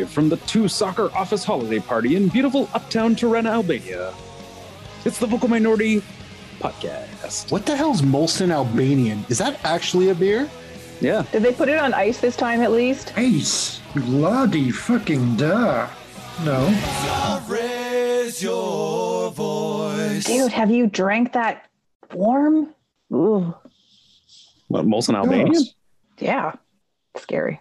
live from the Two Soccer Office Holiday Party in beautiful uptown Tirana, Albania. It's the Vocal Minority Podcast. What the hell's Molson Albanian? Is that actually a beer? Yeah. Did they put it on ice this time at least? Ace, bloody fucking duh. No. Raise your voice. Dude, have you drank that warm? Ooh, What, Molson Albanian? Yeah. Scary.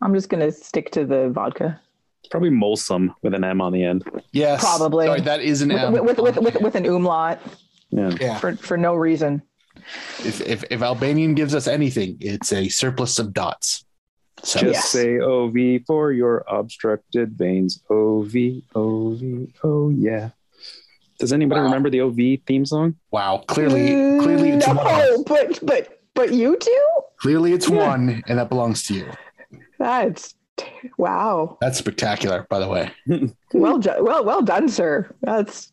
I'm just gonna stick to the vodka. Probably Molsum with an M on the end. Yes. Probably. Sorry, that is an With, M. with, with, with, with an umlaut Yeah. yeah. for, for no reason. If, if if Albanian gives us anything, it's a surplus of dots. So Just Yes. say OV for your obstructed veins. OV, OV, oh yeah. Does anybody Wow. remember the OV theme song? wow, clearly clearly mm, it's no, one. but but but you do. Clearly it's Yeah. one, and that belongs to you. Ah, That's wow. That's spectacular, by the way. Well. Well well done, sir. That's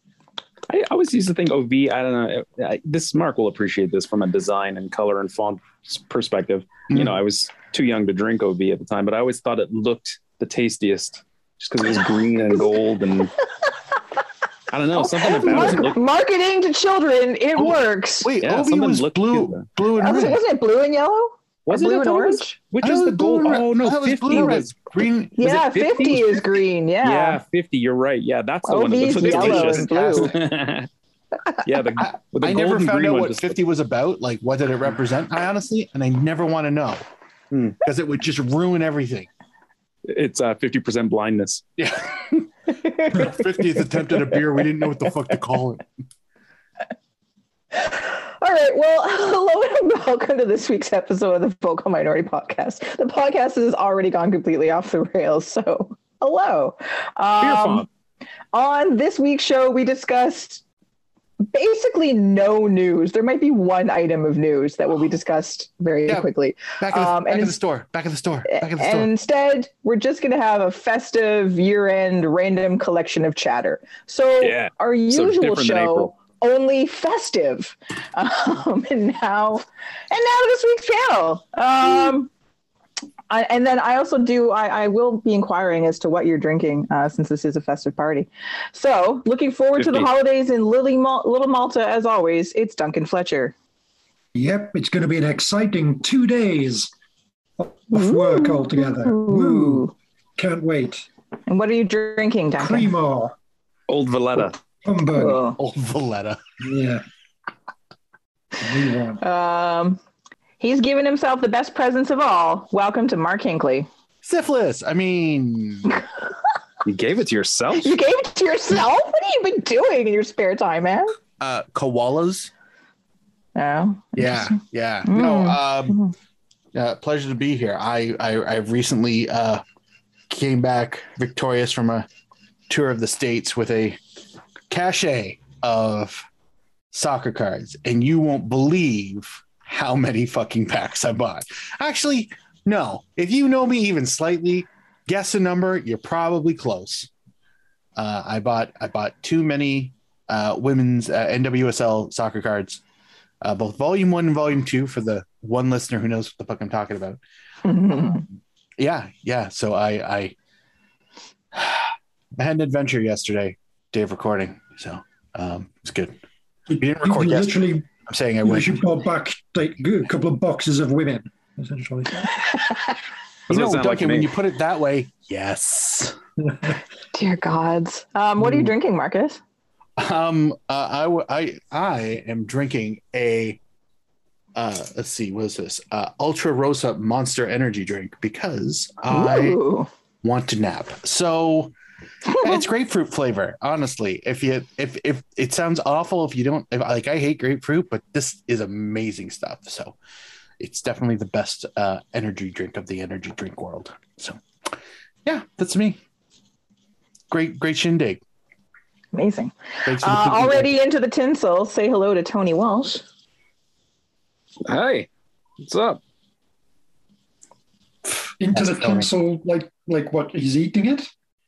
I always used to think OV. I don't know. I, this Mark will appreciate this from a design and color and font s- perspective. You know, mm. I was too young to drink OV at the time, but I always thought it looked the tastiest just because it was green and gold and I don't know something about it Mar- look. marketing to children. It Oh, works. Wait, Yeah, Obi something was blue, blue and red. wasn't it blue and yellow? Was Or it? blue and thought was- orange? Which is the it was blue gold? Oh no, thought it was fifty blue and was green. Was Yeah, 50? 50 is green. Yeah. Yeah, 50. You're right. Yeah, that's the one that OV's looks yellow delicious. and blue. yeah, the, I, the I never found green out one what 50 was about. Like, what did it represent? I honestly, and I never want to know Hmm. because it would just ruin everything. It's uh, 50% blindness. Yeah. 50th attempt at a beer. We didn't know what the fuck to call it. All right. Well, hello and welcome to this week's episode of the Vocal Minority Podcast. The podcast has already gone completely off the rails. So, hello. Beer Um, on this week's show, we discussed basically no news. There might be one item of news that will be discussed very Yeah. quickly. Back, of the, um, back and the store. Back of the store. Back of the And instead, we're just going to have a festive year end random collection of chatter. So, Yeah. our So usual different than show April. Only festive. Um, and now, and now this week's panel. Um, I, and then I also do. I, I will be inquiring as to what you're drinking, uh, since this is a festive party. So, looking forward to the holidays in Lily Mal- Little Malta as always. It's Duncan Fletcher. Yep, it's going to be an exciting two days of work altogether. Woo! Can't wait. And what are you drinking, Duncan? Cremor, Old Valletta. Humbug. Cool. Old Valletta. Yeah. Um, he's given himself the best presents of all. Welcome to Mark Hinkley. Syphilis. I mean, You gave it to yourself? You gave it to yourself? What have you been doing in your spare time, man? uh, koalas. No. Yeah. Yeah. Mm. No. Um, uh, pleasure to be here. I, I, I recently uh, came back victorious from a tour of the states with a cachet of soccer cards, and you won't believe how many fucking packs I bought. Actually, no. If you know me even slightly, guess a number. You're probably close. Uh, I bought I bought too many uh, women's uh, NWSL soccer cards, uh, both Volume One and Volume Two for the one listener who knows what the fuck I'm talking about. Yeah, yeah. So I I, I had an adventure yesterday, day of recording. So um, it's good. You, didn't record you yesterday. literally I'm saying I wish. should brought back like a couple of boxes of women, essentially. You know, sound like Duncan, when you put it that way, yes. Dear gods. Um, what are you Mm. drinking, Marcus? Um, uh, I, w- I, I am drinking a, uh, let's see, what is this? Uh, Ultra Rosa Monster Energy drink because I Ooh. want to nap. So it's grapefruit flavor. Honestly, if you, if, if it sounds awful, if you don't, if, like I hate grapefruit, but this is amazing stuff. So it's definitely the best uh, energy drink of the energy drink world. So yeah, that's me. Great, great shindig. Amazing. Thanks Uh, cookie. already into the tinsel. Say hello to Tony Walsh. Hey, what's up? Into That's the funny. tinsel, like like what? He's eating it.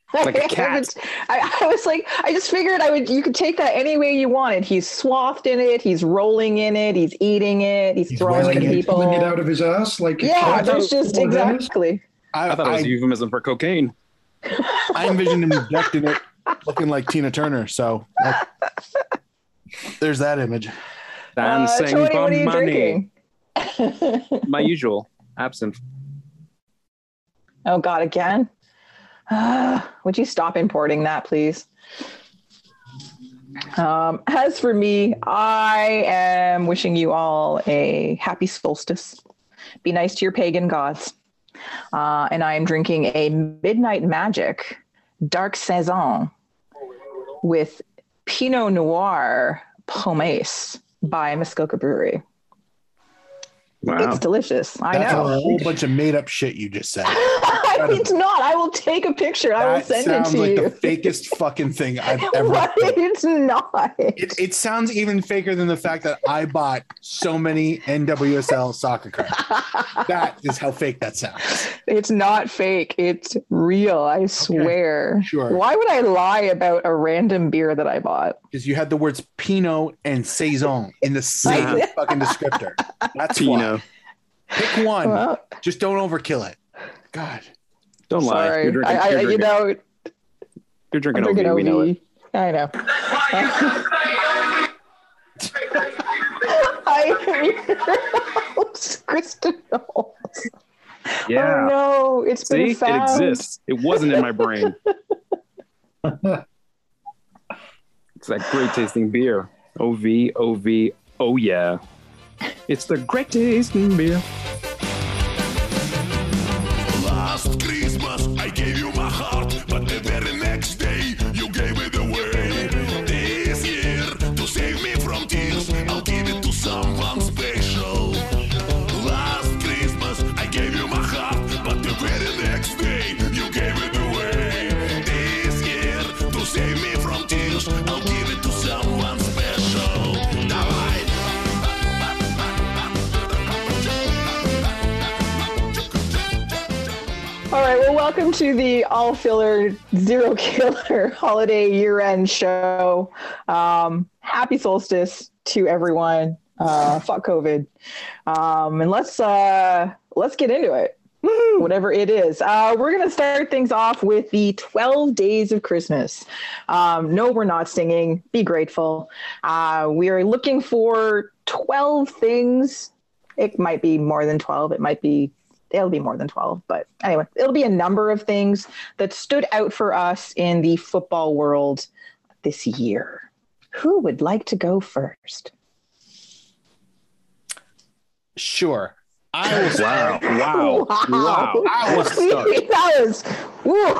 Like a cat. I, I was like, I just figured I would. You could take that any way you wanted. He's swathed in it. He's rolling in it. He's eating it. He's, He's throwing it at people. pulling it out of his ass like a yeah, cat that's just of exactly. I, I thought it was I- a euphemism for cocaine. I envisioned him injecting it, looking like Tina Turner. So that- there's that image. Uh, Dancing Tony, for what are you money. drinking? My usual absinthe. oh God, again? Uh, would you stop importing that, please? Um, as for me, I am wishing you all a happy solstice. Be nice to your pagan gods. Uh, and I am drinking a Midnight Magic Dark Saison with Pinot Noir Pomace by Muskoka Brewery. Wow. It's delicious. I That's know. a whole bunch of made up shit you just said. it's not. I will take a picture. I will That send it sounds to like you. Sounds like the fakest fucking thing I've ever What? It's not. It, it sounds even faker than the fact that I bought so many NWSL soccer cards. That is how fake that sounds. It's not fake. It's real. I swear. sure. Why would I lie about a random beer that I bought? Because you had the words Pinot and Saison in the same fucking descriptor. That's why. Pino. Pick one. Well, Just don't overkill it. God. Don't lie. You're drinking, I, I, you're you know, you're drinking drinking OV. We know it. I know. I Kristin Knowles. Oh, yeah. Oh no, it's See, been found. it exists. It wasn't in my brain. it's that great tasting beer. OV, OV, oh yeah. It's the great tasting beer. All right, well, welcome to the all filler, zero killer holiday year end show. Um, happy solstice to everyone. Uh, fuck COVID. Um, and let's uh, let's get into it. Whatever it is, uh, we're gonna start things off with the twelve days of Christmas. Um, no, we're not singing. Be grateful. Uh, we are looking for twelve things. It might be more than twelve. It might be it'll be more than 12 but anyway it'll be a number of things that stood out for us in the football world this year who would like to go first Sure. I was Wow. Wow. Wow. I was stuck. that was woo,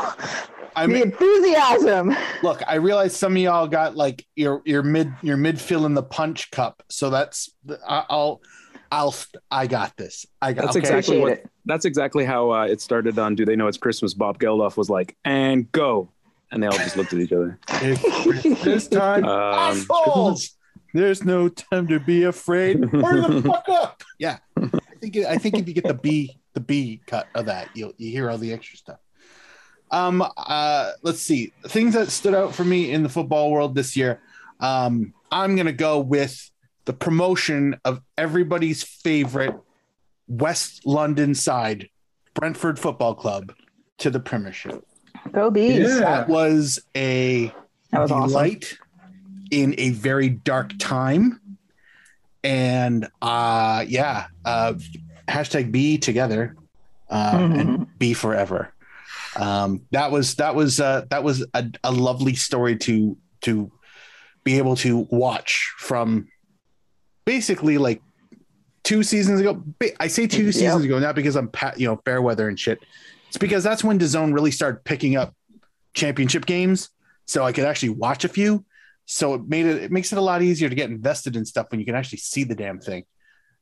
I the mean, enthusiasm look, I realize some of y'all got like your your mid your mid fill in the punch cup. So that's I'll I'll I got this. I got That's okay. exactly what. It. That's exactly how uh, it started on. Do they know it's Christmas? Bob Geldof was like, "And go," and they all just looked at each other. This time. Um, assholes. There's no time to be afraid. Hurry the fuck up. Yeah. I think I think if you get the B the B cut of that, you'll you hear all the extra stuff. Um uh let's see. Things that stood out for me in the football world this year. Um I'm gonna go with the promotion of everybody's favorite West London side, Brentford Football Club, to the Premiership. go bees Yeah. That was a that was awesome delight in a very dark time. And uh yeah, uh hashtag be together uh Mhm. and be forever. Um that was that was uh that was a, a lovely story to to be able to watch from basically like two seasons ago. I say two Yep. seasons ago, not because I'm pat, you know, fair weather and shit. It's because that's when DAZN really started picking up championship games, so I could actually watch a few. So it made it it makes it a lot easier to get invested in stuff when you can actually see the damn thing.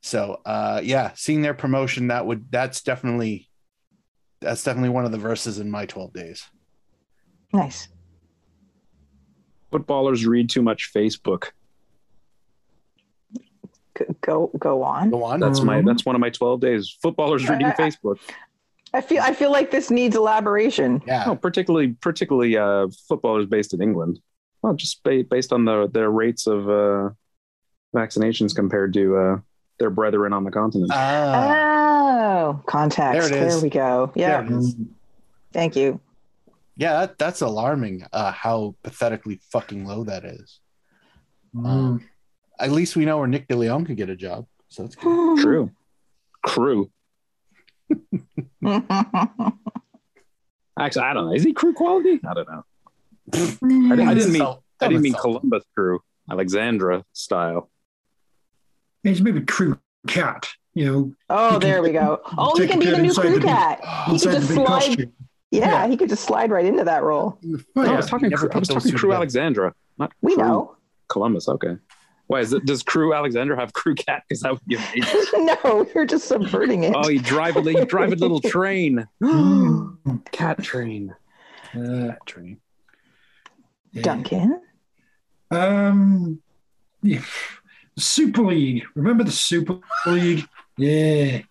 So uh yeah, seeing their promotion that would that's definitely that's definitely one of the verses in my 12 days. nice footballers read too much Facebook. G- go go on Go on. That's my. Mhm. That's one of my twelve days. Footballers reading I- I- Facebook. i feel i feel like this needs elaboration yeah. Oh, particularly particularly uh, footballers based in England. Well, just ba- based on the their rates of uh, vaccinations compared to uh, their brethren on the continent. Ah, Oh, context. There it is. There we go. Yeah. There it is. Thank you. Yeah, that, that's alarming. Uh, how pathetically fucking low that is. Mm. Um, at least we know where Nick DeLeon could get a job. So that's good. True. Crew. Actually, I don't know. Is he crew quality? I don't know. I, didn't- I didn't mean I didn't mean Columbus crew, Alexandra style. He's maybe Crewe Cat, you know. oh, You can there we go. Oh, he can be the new crew the big- cat. He Inside could just slide. Yeah, Yeah. he could just slide right into that role. Oh, No, I was talking. Crew, I was talking crew together. Alexandra, not We crew know. Columbus. Okay. Why is it? Does Crewe Alexandra have Crewe Cat? Because that would be amazing. no, you're just subverting it. oh, you drive a you drive a little train. Cat train. Uh, Train. yeah. Duncan. Um, yeah. Super League. Remember the Super League? Yeah.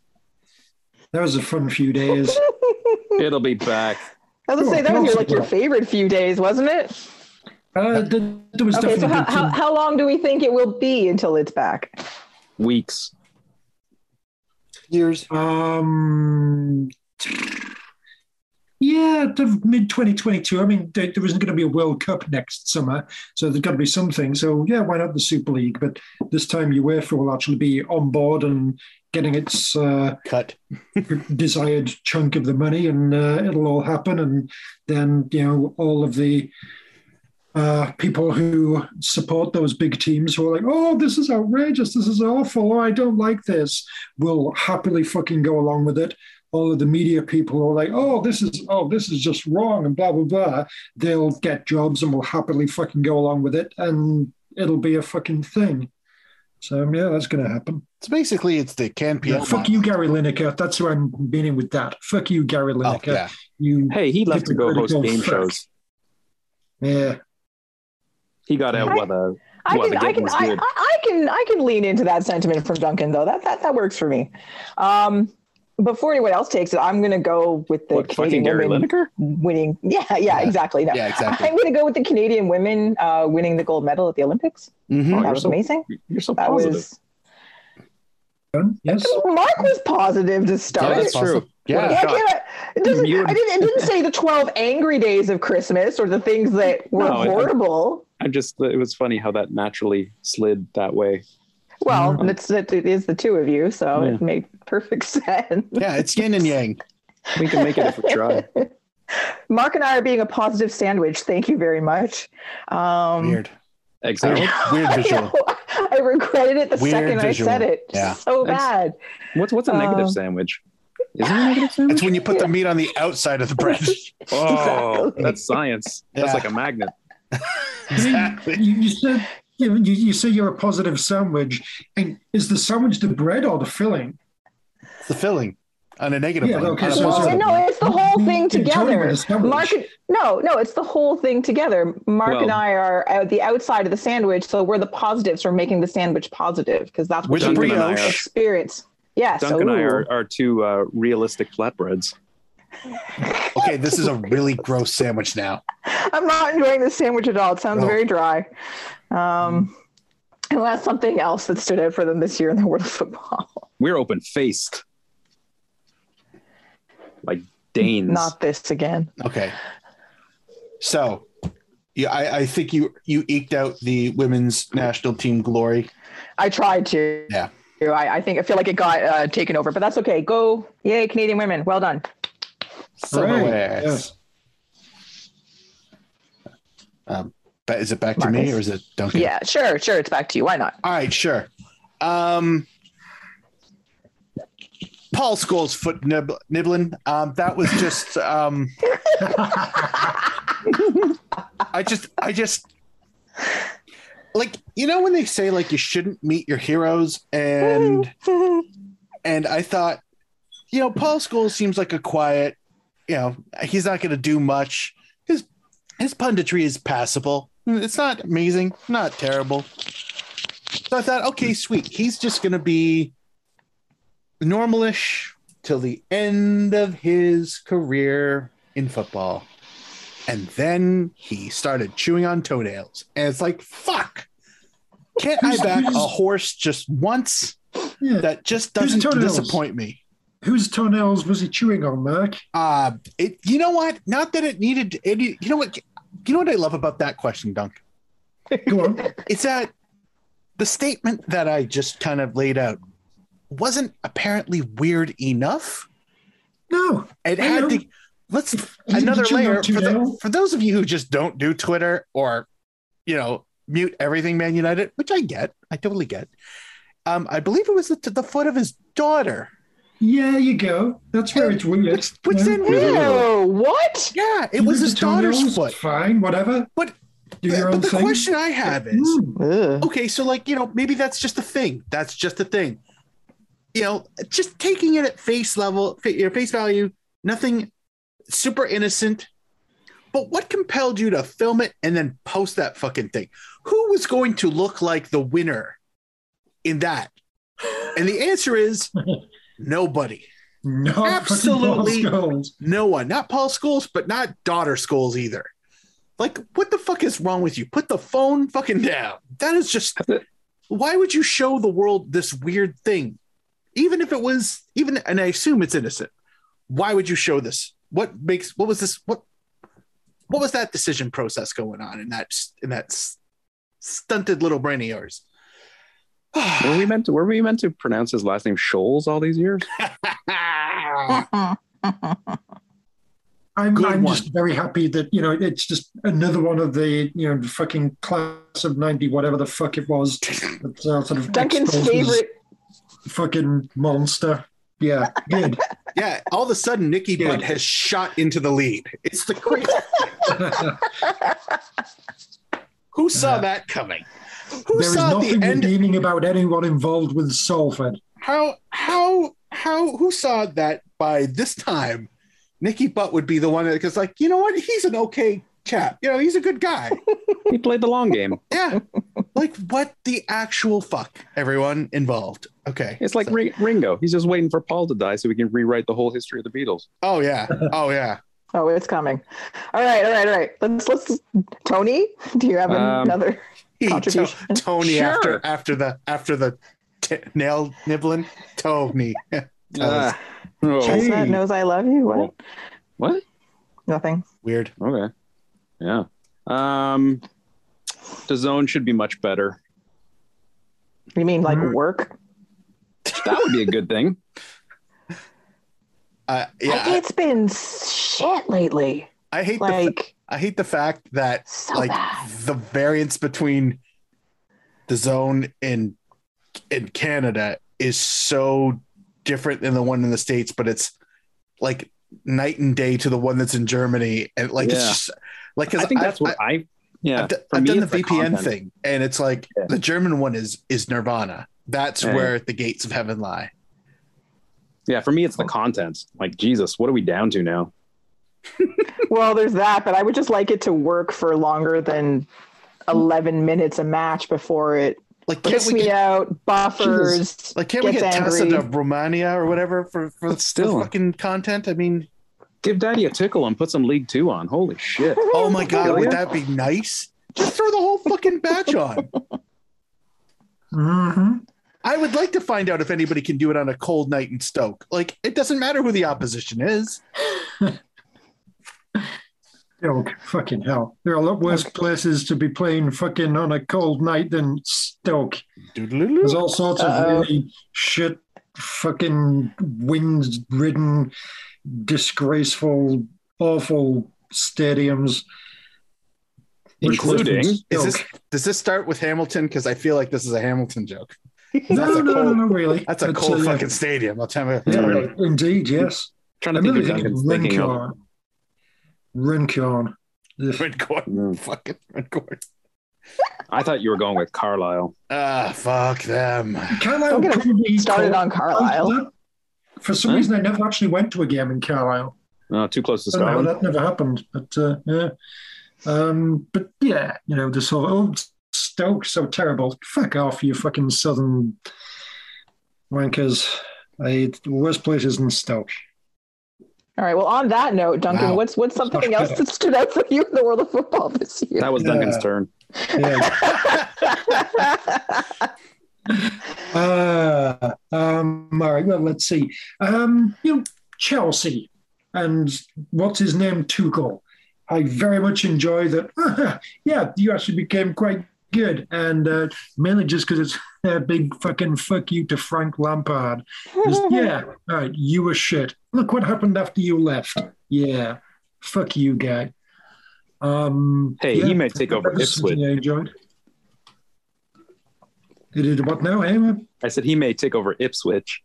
That was a fun few days. It'll be back. I was gonna say that was your, like your favorite few days, wasn't it? Uh, th- there was Okay, so how, how, how long do we think it will be until it's back? Weeks. Years. Um, yeah, mid 2022. I mean, there, there wasn't going to be a World Cup next summer, so there's got to be something. So, yeah, why not the Super League? But this time, UEFA will actually be on board and getting its uh, Cut. desired chunk of the money, and uh, it'll all happen. And then, you know, all of the uh, people who support those big teams who are like, oh, this is outrageous, this is awful, oh, I don't like this, will happily fucking go along with it. All of the media people who are like, oh, this is oh, this is just wrong, and blah blah blah. They'll get jobs and will happily fucking go along with it, and it'll be a fucking thing. So yeah, that's gonna happen. So basically, it's the can Yeah, PL. fuck you, Gary Lineker. That's who I'm meaning with that. Fuck you, Gary Oh, Lineker. yeah. You, Hey, he left to go host Hypocritical game fuck. shows. yeah. He got out I- with a. I Well, can, the I can, I. I, I can, I can lean into that sentiment from Duncan though. That that that works for me. Um, before anyone else takes it, I'm going to go with the What, Canadian Gary women Lineker? winning. Yeah, yeah, Yeah. exactly. No. Yeah, exactly. I'm going to go with the Canadian women uh, winning the gold medal at the Olympics. Mhm. Oh, that was so- amazing. You're so That positive. was. Yes. Mark was positive to Yeah, start. that's true. Yeah. Yeah, shot. yeah, it, doesn't, I didn't, it didn't say the 12 angry days of Christmas or the things that were No, it- horrible. I just it was funny how that naturally slid that way. well, Mhm. it's, it, it is the two of you, so Yeah. it made perfect sense. Yeah, it's yin and yang. We can make it if we try. Mark and I are being a positive sandwich. Thank you very much. Um, Weird. Egg salad. Weird I, visual. know. I regretted it the Weird second visual. I said it. Yeah. So Thanks. bad. What's what's a negative Um, sandwich? Is it a negative sandwich? It's when you put the meat on the outside of the bread. Oh, Exactly. that's science. That's Yeah. like a magnet. Exactly. You, you said you, you, you say you're a positive sandwich, and is the sandwich the bread or the filling? It's the filling on a negative Yeah, one. okay, so- Well, so- no, it's the whole thing You- you told me together. Mark, and- no, no, it's the whole thing together. Mark Well- and I are at the outside of the sandwich, so we're the positives for making the sandwich positive because that's We're what the you Duncan and I are- experience. Yes. Duncan and I are, are two uh, realistic flatbreads. Okay, this is a really gross sandwich now. I'm not enjoying this sandwich at all. It sounds No. very dry. Um, unless something else that stood out for them this year in the world of football. We're open faced. Like Danes. Not this again. Okay. So, yeah, I, I think you you eked out the women's national team glory. I tried to. Yeah. I, I think I feel like it got uh, taken over, but that's okay. Go, yay, Canadian women! Well done. Silverware. Yes. Um, but is it back to me or is it Duncan? Yeah, sure, sure. It's back to you. Why not? All right, sure. Um, Paul Scholes foot nib- nibbling. Um, that was just. Um, I just, I just, like you know when they say like you shouldn't meet your heroes, and and I thought, you know, Paul Scholes seems like a quiet, you know, he's not going to do much. His his punditry is passable. It's not amazing, not terrible. So I thought, okay, sweet. He's just going to be normalish till the end of his career in football. And then he started chewing on toenails. And it's like, fuck. Can't I back a horse just once? Yeah. That just doesn't disappoint me. Whose toenails was he chewing on, Mark? Uh, it. You know what? Not that it needed. It, you know what? You know what I love about that question, Dunk? Go on. It's that the statement that I just kind of laid out wasn't apparently weird enough. No. It I had know. to. Let's He another layer for, the, for those of you who just don't do Twitter or, you know, mute everything Man United, which I get, I totally get. Um, I believe it was to the foot of his daughter, Yeah, you go. That's where it's weird. which, which Yeah. then really, Ew, what? yeah, it You was his the daughter's foot. Fine, whatever. But, Do your but own the thing. question I have is, Mm. Okay, so like you know, maybe that's just a thing. That's just a thing. You know, just taking it at face level, fa- you know, face value, nothing super innocent. But what compelled you to film it and then post that fucking thing? Who was going to look like the winner in that? And the answer is nobody. Not Absolutely. fucking Paul Scholes. No one. Not Paul Schools, but not daughter Schools either. Like, what the fuck is wrong with you? Put the phone fucking down. That is just why would you show the world this weird thing? Even if it was even and I assume it's innocent. Why would you show this? What makes what was this what what was that decision process going on in that in that stunted little brain of yours? Were we meant to? Were we meant to pronounce his last name Scholes all these years? I'm, I'm just very happy that you know it's just another one of the you know fucking class of ninety whatever the fuck it was. That, uh, sort of Duncan's favorite. fucking monster. Yeah, good. yeah, all of a sudden Nicky Yeah. Butt has shot into the lead. It's the crazy. Who saw Yeah. that coming? Who there is saw the nothing end? redeeming about anyone involved with Salford. How how how who saw that by this time? Nicky Butt would be the one that because like you know what he's an okay chap. You know he's a good guy. He played the long game. Yeah. like what the actual fuck? Everyone involved. Okay. It's like So- Ri- Ringo. He's just waiting for Paul to die so we can rewrite the whole history of the Beatles. oh yeah. Oh yeah. Oh, it's coming. All right, all right, all right. Let's let's. Tony, do you have Um, another? He, Contribution. To- Tony Sure. after after the after the t- nail nibbling Tony. Ah. Oh, Chestnut knows I love you. What? what? Nothing. Weird. Okay. Yeah. Um, DAZN should be much better. You mean like Mhm. work? That would be a good thing. Uh, yeah. think it's been shit lately. I, I hate the Like I hate the fact that so like bad. the variance between DAZN in in Canada is so different than the one in the states, but it's like night and day to the one that's in Germany, and like it's Yeah. just like 'cause I think I've- that's what I. Yeah, I've, d- for I've me, done the it's the VPN content. thing, and it's like Yeah. the German one is is Nirvana. That's Yeah. where the gates of heaven lie. Yeah, for me, it's the content. Like Jesus, what are we down to now? Well, there's that, but I would just like it to work for longer than eleven minutes a match before it Like kicks me get out, buffers. like can't we gets get Tessa angry. of Romania or whatever for for, But still. for fucking content? I mean, Give Daddy a tickle and put some League Two on. Holy shit! oh my god, would that be nice? Just throw the whole fucking batch on. hmm I would like to find out if anybody can do it on a cold night in Stoke. Like, it doesn't matter who the opposition is. Oh, fucking hell. There are a lot worse places to be playing fucking on a cold night than Stoke. There's all sorts of Uh-oh. really shit, fucking wind ridden, disgraceful, awful stadiums. Much worse than Including- Is this does this start with Hamilton? Because I feel like this is a Hamilton joke. No, That's a no, no, cold- no, really. That's a But, cold uh, fucking stadium. I'll tell you. Yeah, indeed, yes. trying to I'm think really of thinking Duncan's thinking of. Runcorn. Runcorn. Ugh. Red court. Mm. Fucking red court. I thought you were going with Carlisle. Ah, fuck them. Carlisle Don't get probably started on Carlisle. For some Huh? reason, I never actually went to a game in Carlisle. Oh, too close to I don't know, Scotland. that never happened. But uh, yeah, um, but yeah, you know, the sort of oh, Stoke so terrible. Fuck off, you fucking southern wankers. I the worst places in Stoke. All right. Well, on that note, Duncan, Wow. what's what's something else that stood out for you in the world of football this year? That was Duncan's turn. Yeah. Uh, Um, all right, well, let's see. Um, you know, Chelsea and what's his name, Tuchel. I very much enjoy that. yeah, you actually became quite good, and uh, mainly just because it's a big fucking fuck you to Frank Lampard. Just, yeah, all right, you were shit. Look what happened after you left. Yeah, fuck you, guy. Um, Hey, yeah, he may take over that was something Ipswich. I enjoyed. He did what now, eh? I said he may take over Ipswich.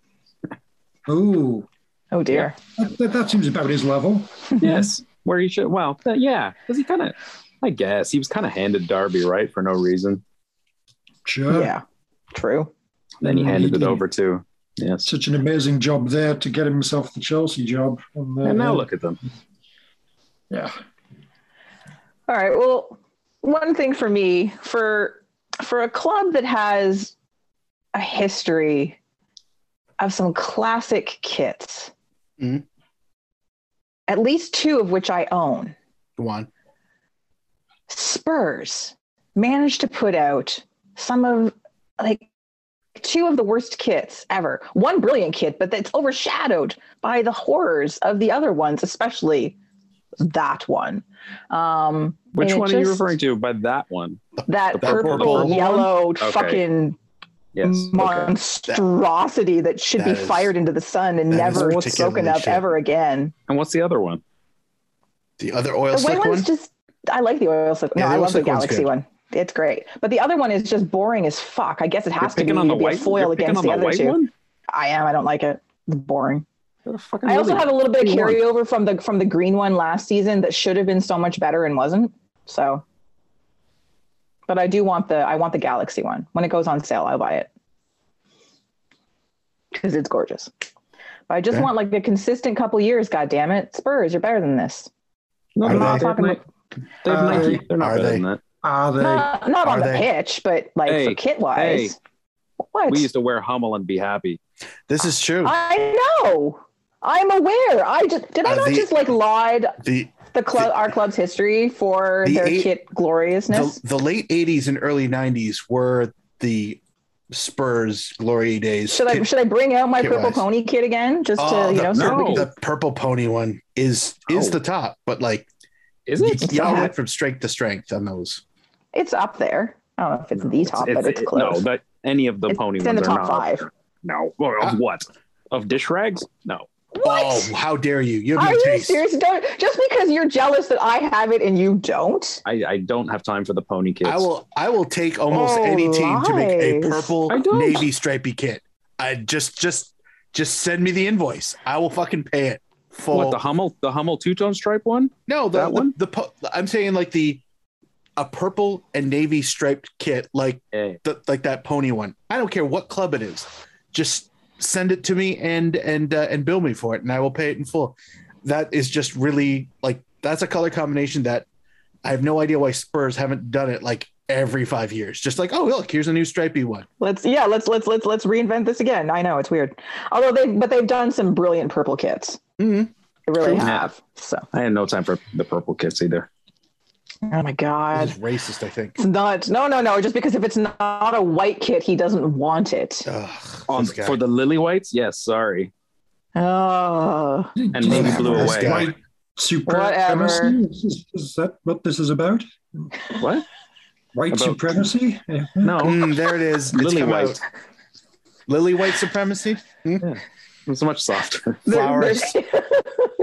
Oh, Oh dear. that, that, that seems about his level. Yes, where he should. Well, uh, yeah, because he kind of, I guess, he was kind of handed Derby right for no reason. Sure. Yeah. True. Then he handed it over to yes. Such an amazing job there to get himself the Chelsea job. And, uh, And now look at them. Yeah. All right. Well, one thing for me, for for a club that has a history of some classic kits, Mhm. at least two of which I own, Go on. Spurs managed to put out some of like two of the worst kits ever. One brilliant kit, but that's overshadowed by the horrors of the other ones, especially that one. Um, Which and it one are you referring to by that one? That The purple, purple one? yellow, Okay. fucking Yes. okay. monstrosity that should be That is- fired into the sun and never particularly spoken of shit. ever again. And what's the other one? The other oil The slick one's one. just I like the oil slick. Yeah, No, I love the galaxy one. It's great. But the other one is just boring as fuck. I guess it You're has to be, on the be white a foil against on the the other white two. one. I am. I don't like it. It's boring. What the fucking I also have a little bit of carryover from the from the green one last season that should have been so much better and wasn't. So but I do want the I want the galaxy one. When it goes on sale, I'll buy it. Because it's gorgeous. But I just Okay. want like a consistent couple years, god damn it. Spurs, you're better than this. No, Are they're they? not talking They have Ni- they have Are Nike. they? They're not Are better they? than that. Are they? Not, not on Are the pitch, but like Hey, for kit wise. What? We used to wear Hummel and be happy. This is true. I know. I'm aware. I just did I Uh, not the- just like laud the the club our club's history for The their eight- kit gloriousness? the, the late 80s and early 90s were the Spurs glory days. should I should I bring out my purple kit-wise. pony kit again just Oh, to you the, know so no. the purple pony one is is Oh. the top, but like Is it? y'all went from strength to strength on those. It's up there. I don't know if it's the top, It's- but it's it- close. No, that any of the it's, pony it's in the ones are top not. five. No, Well, of uh, what? Of dish rags? No. What? Oh, how dare you? You have Are no you serious? Don't just because you're jealous that I have it and you don't. I, I don't have time for the pony kids. I will I will take almost Oh, any team to make a purple navy stripy kit. I just just just send me the invoice. I will fucking pay it. Full. What the Hummel the Hummel two tone stripe one? No, the, That the, one? the po- I'm saying like the a purple and navy striped kit, like Eh. the, like that pony one. I don't care what club it is. Just send it to me and and uh, and bill me for it, and I will pay it in full. That is just really like that's a color combination that I have no idea why Spurs haven't done it like every five years. Just like, oh look, here's a new stripy one. Let's yeah, let's let's let's let's reinvent this again. I know it's weird. Although they but they've done some brilliant purple kits. Mhm. They really True. have. So I had no time for the purple kits either. Oh my god. This is racist, I think. It's not no no no, just because if it's not a white kit, he doesn't want it. Ugh, On, for the lily whites, yes, sorry. Oh And maybe blew away. guy. White supremacy? Is, is that what this is about? What? White About- supremacy? No. Mm, there it is. Lily white. out. Lily white supremacy. It's much softer. Flowers.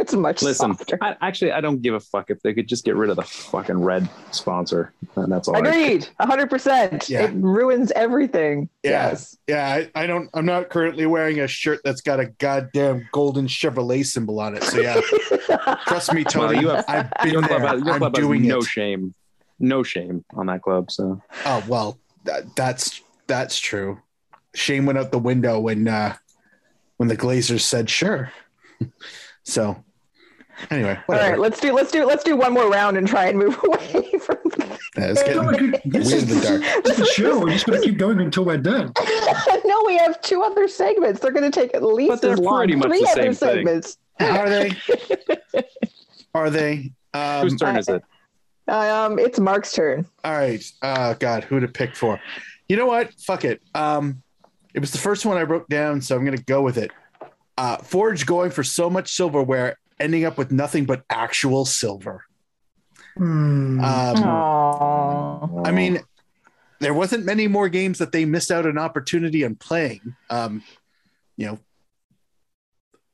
It's much Listen, softer. I, actually, I don't give a fuck if they could just get rid of the fucking red sponsor. And that's all. I, Agreed. hundred percent. Yeah. It ruins everything. Yeah. Yes. Yeah, I, I don't. I'm not currently wearing a shirt that's got a goddamn golden Chevrolet symbol on it. So yeah, trust me, Well, Tony. you have- I've been your there. has, your I'm club has doing no it. shame, no shame on that club. So Oh well, that, that's that's true. Shame went out the window when uh, when the Glazers said sure. so anyway, All whatever. right, let's do let's do let's do one more round and try and move away from. Yeah, it's getting look, this weird is in the dark. this is a show. We're just going to keep going until we're done. no, we have two other segments. They're going to take at least But they're as long. pretty much Three the other same thing. segments. Are they? Are they? Um, whose turn is it? Um, it's Mark's turn. All right. Uh God, who to pick for? You know what? Fuck it. Um It was the first one I wrote down, so I'm going to go with it. Uh, Forge going for so much silverware, ending up with nothing but actual silver. Hmm. Um, I mean, there wasn't many more games that they missed out an opportunity on playing. Um, you know,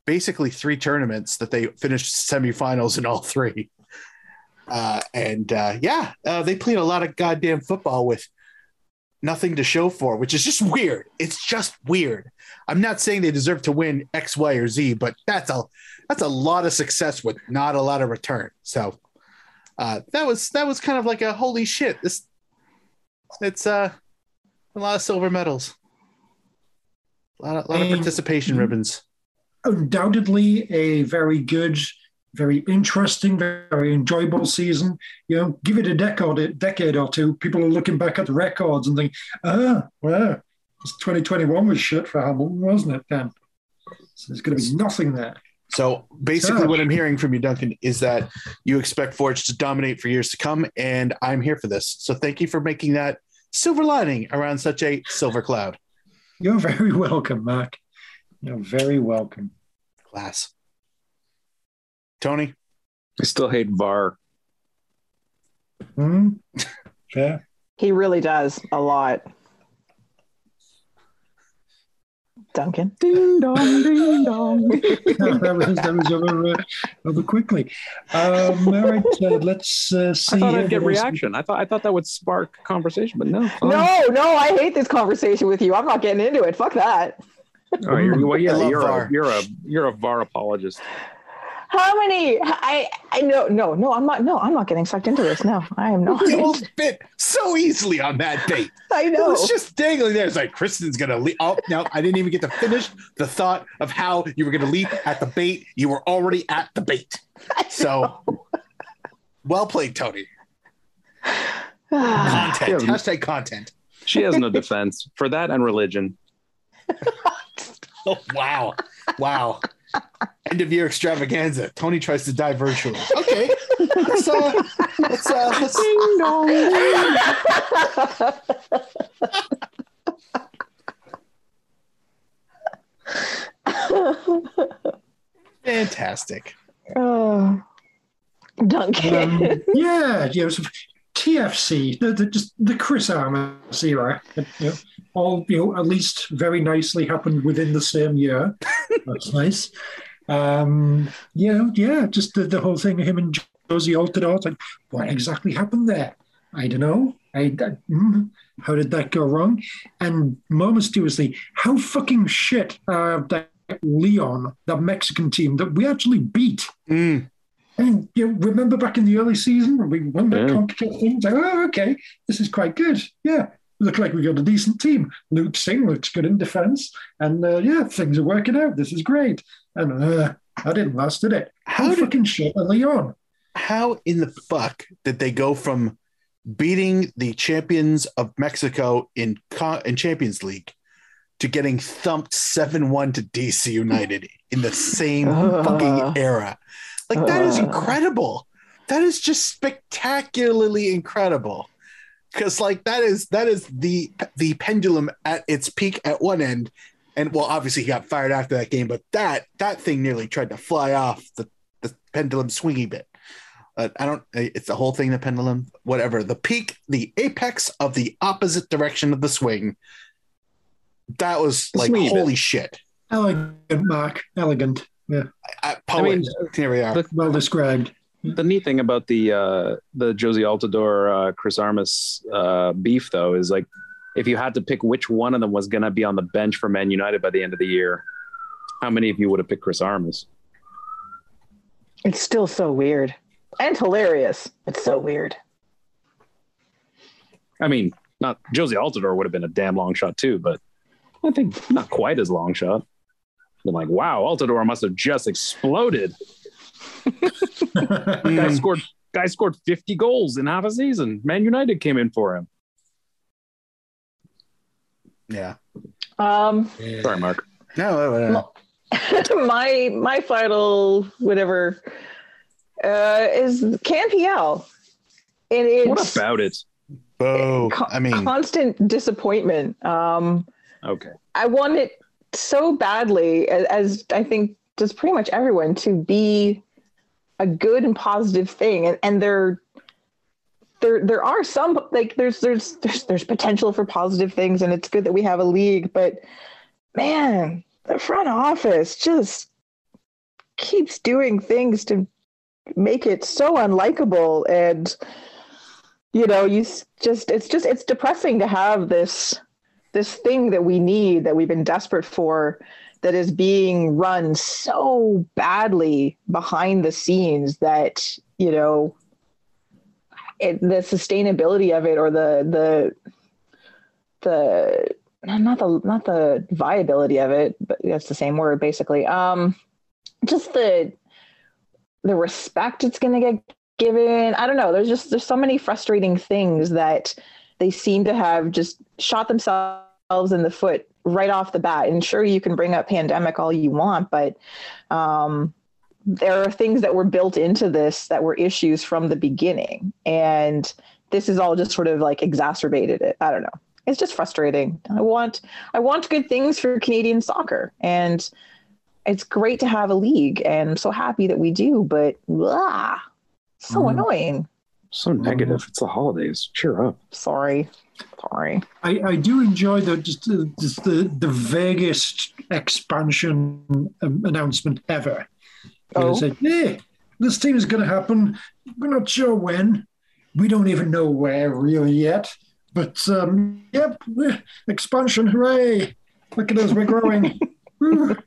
basically three tournaments that they finished semifinals in all three. Uh, and uh, yeah, uh, they played a lot of goddamn football with nothing to show for, which is just weird. It's just weird. I'm not saying they deserve to win X, Y, or Z, but that's a that's a lot of success with not a lot of return. So uh, that was that was kind of like a holy shit. This it's uh a lot of silver medals, a lot of, lot of participation ribbons. undoubtedly a very good, very interesting, very enjoyable season. You know, give it a decade, a decade or two, people are looking back at the records and think, ah, well, this 2021 was shit for Hamilton, wasn't it? Then so there's going to be nothing there. So basically, Gosh. what I'm hearing from you, Duncan, is that you expect Forge to dominate for years to come, and I'm here for this. So thank you for making that silver lining around such a silver cloud. You're very welcome, Mark. You're very welcome. Class. Tony, I still hate VAR. Hmm? Fair. He really does a lot. Duncan. Ding dong, ding dong. that was that was over uh, over quickly. Um, all right, uh, let's uh, see. I thought I'd get reaction. I thought I thought that would spark conversation, but no. fine. No, no, I hate this conversation with you. I'm not getting into it. Fuck that. Oh, you're, well, yeah, you're a, you're a you're a VAR apologist. How many? I, I no, no, no. I'm not. No, I'm not getting sucked into this. No, I am not. we all fit so easily on that date. I It know. was just dangling there. It's like Kristin's gonna leap. Oh no, I didn't even get to finish the thought of how you were gonna leap at the bait. You were already at the bait. So well played, Tony. Ah, content. Yeah. Hashtag content. She has no defense for that and religion. Oh wow. Wow. End of year extravaganza. Tony tries to die virtually. Okay. Let's uh let's uh let's Ding dong. fantastic. oh, Duncan. Um, yeah, yeah, it was TFC, the, the just the Chris Armas era. You know, all you know, at least very nicely happened within the same year. That's nice. Um, you know, yeah, just the, the whole thing of him and Jozy Altidore. Like, what exactly happened there? I don't know. I, I- mm, how did that go wrong? And more mysteriously, how fucking shit uh, that Leon, that Mexican team that we actually beat. Mm, And you know, remember back in the early season when we won the Yeah. CONCACAF thing? It's like, oh, okay, this is quite good. Yeah, look like we got a decent team. Luke Singh looks good in defense, and uh, yeah, things are working out. This is great. And uh, I didn't last, did it? How How did- fucking shit are Leon? how in the fuck did they go from beating the champions of Mexico in in Champions League to getting thumped 7-1 to DC United in the same Ugh. fucking era? Like that is Ugh. incredible. That is just spectacularly incredible. Cuz like that is that is the the pendulum at its peak at one end and well obviously he got fired after that game but that that thing nearly tried to fly off the the pendulum swingy bit. Uh, I don't. It's the whole thing. The pendulum, whatever. The peak, the apex of the opposite direction of the swing. That was The like swingy bit. holy shit. Elegant, Mark. Elegant. Yeah, I, I mean, here we are. the- well described. The neat thing about the uh, the Jozy Altidore uh, Chris Armas uh, beef though is like if you had to pick which one of them was going to be on the bench for Man United by the end of the year, how many of you would have picked Chris Armas? It's still so weird and hilarious. It's so weird. I mean, not Jozy Altidore would have been a damn long shot too, but I think not quite as long shot. Been like, wow, Altidore must have just exploded. Mm. Guy scored guy scored 50 goals in half a season. Man United came in for him. Yeah. Um, Sorry, Mark. No, no, no, no. my my final whatever uh, is Can PL, and it's What about it? Boo. co- I mean, constant disappointment. Um, Okay. I want it so badly, as, as I think just pretty much everyone, to be a good and positive thing. And, and there, there, there are some like there's, there's there's there's potential for positive things, and it's good that we have a league. But man, the front office just keeps doing things to make it so unlikable and you know you just it's just it's depressing to have this this thing that we need that we've been desperate for that is being run so badly behind the scenes that you know it, the sustainability of it or the the the not the not the viability of it but that's the same word basically. Um just the the respect it's going to get given. I don't know. There's just there's so many frustrating things that they seem to have just shot themselves in the foot right off the bat and sure you can bring up pandemic all you want but um there are things that were built into this that were issues from the beginning and this is all just sort of like exacerbated it i don't know it's just frustrating i want i want good things for canadian soccer and it's great to have a league and i'm so happy that we do but ah, so Mhm. annoying So negative. It's the holidays. Cheer up. sorry sorry I, I do enjoy the just the, just the the vaguest expansion um, announcement ever. Oh. It's like, yeah, this team is going to happen. We're not sure when. We don't even know where really yet. But um, yep, expansion, hooray! Look at us, we're growing.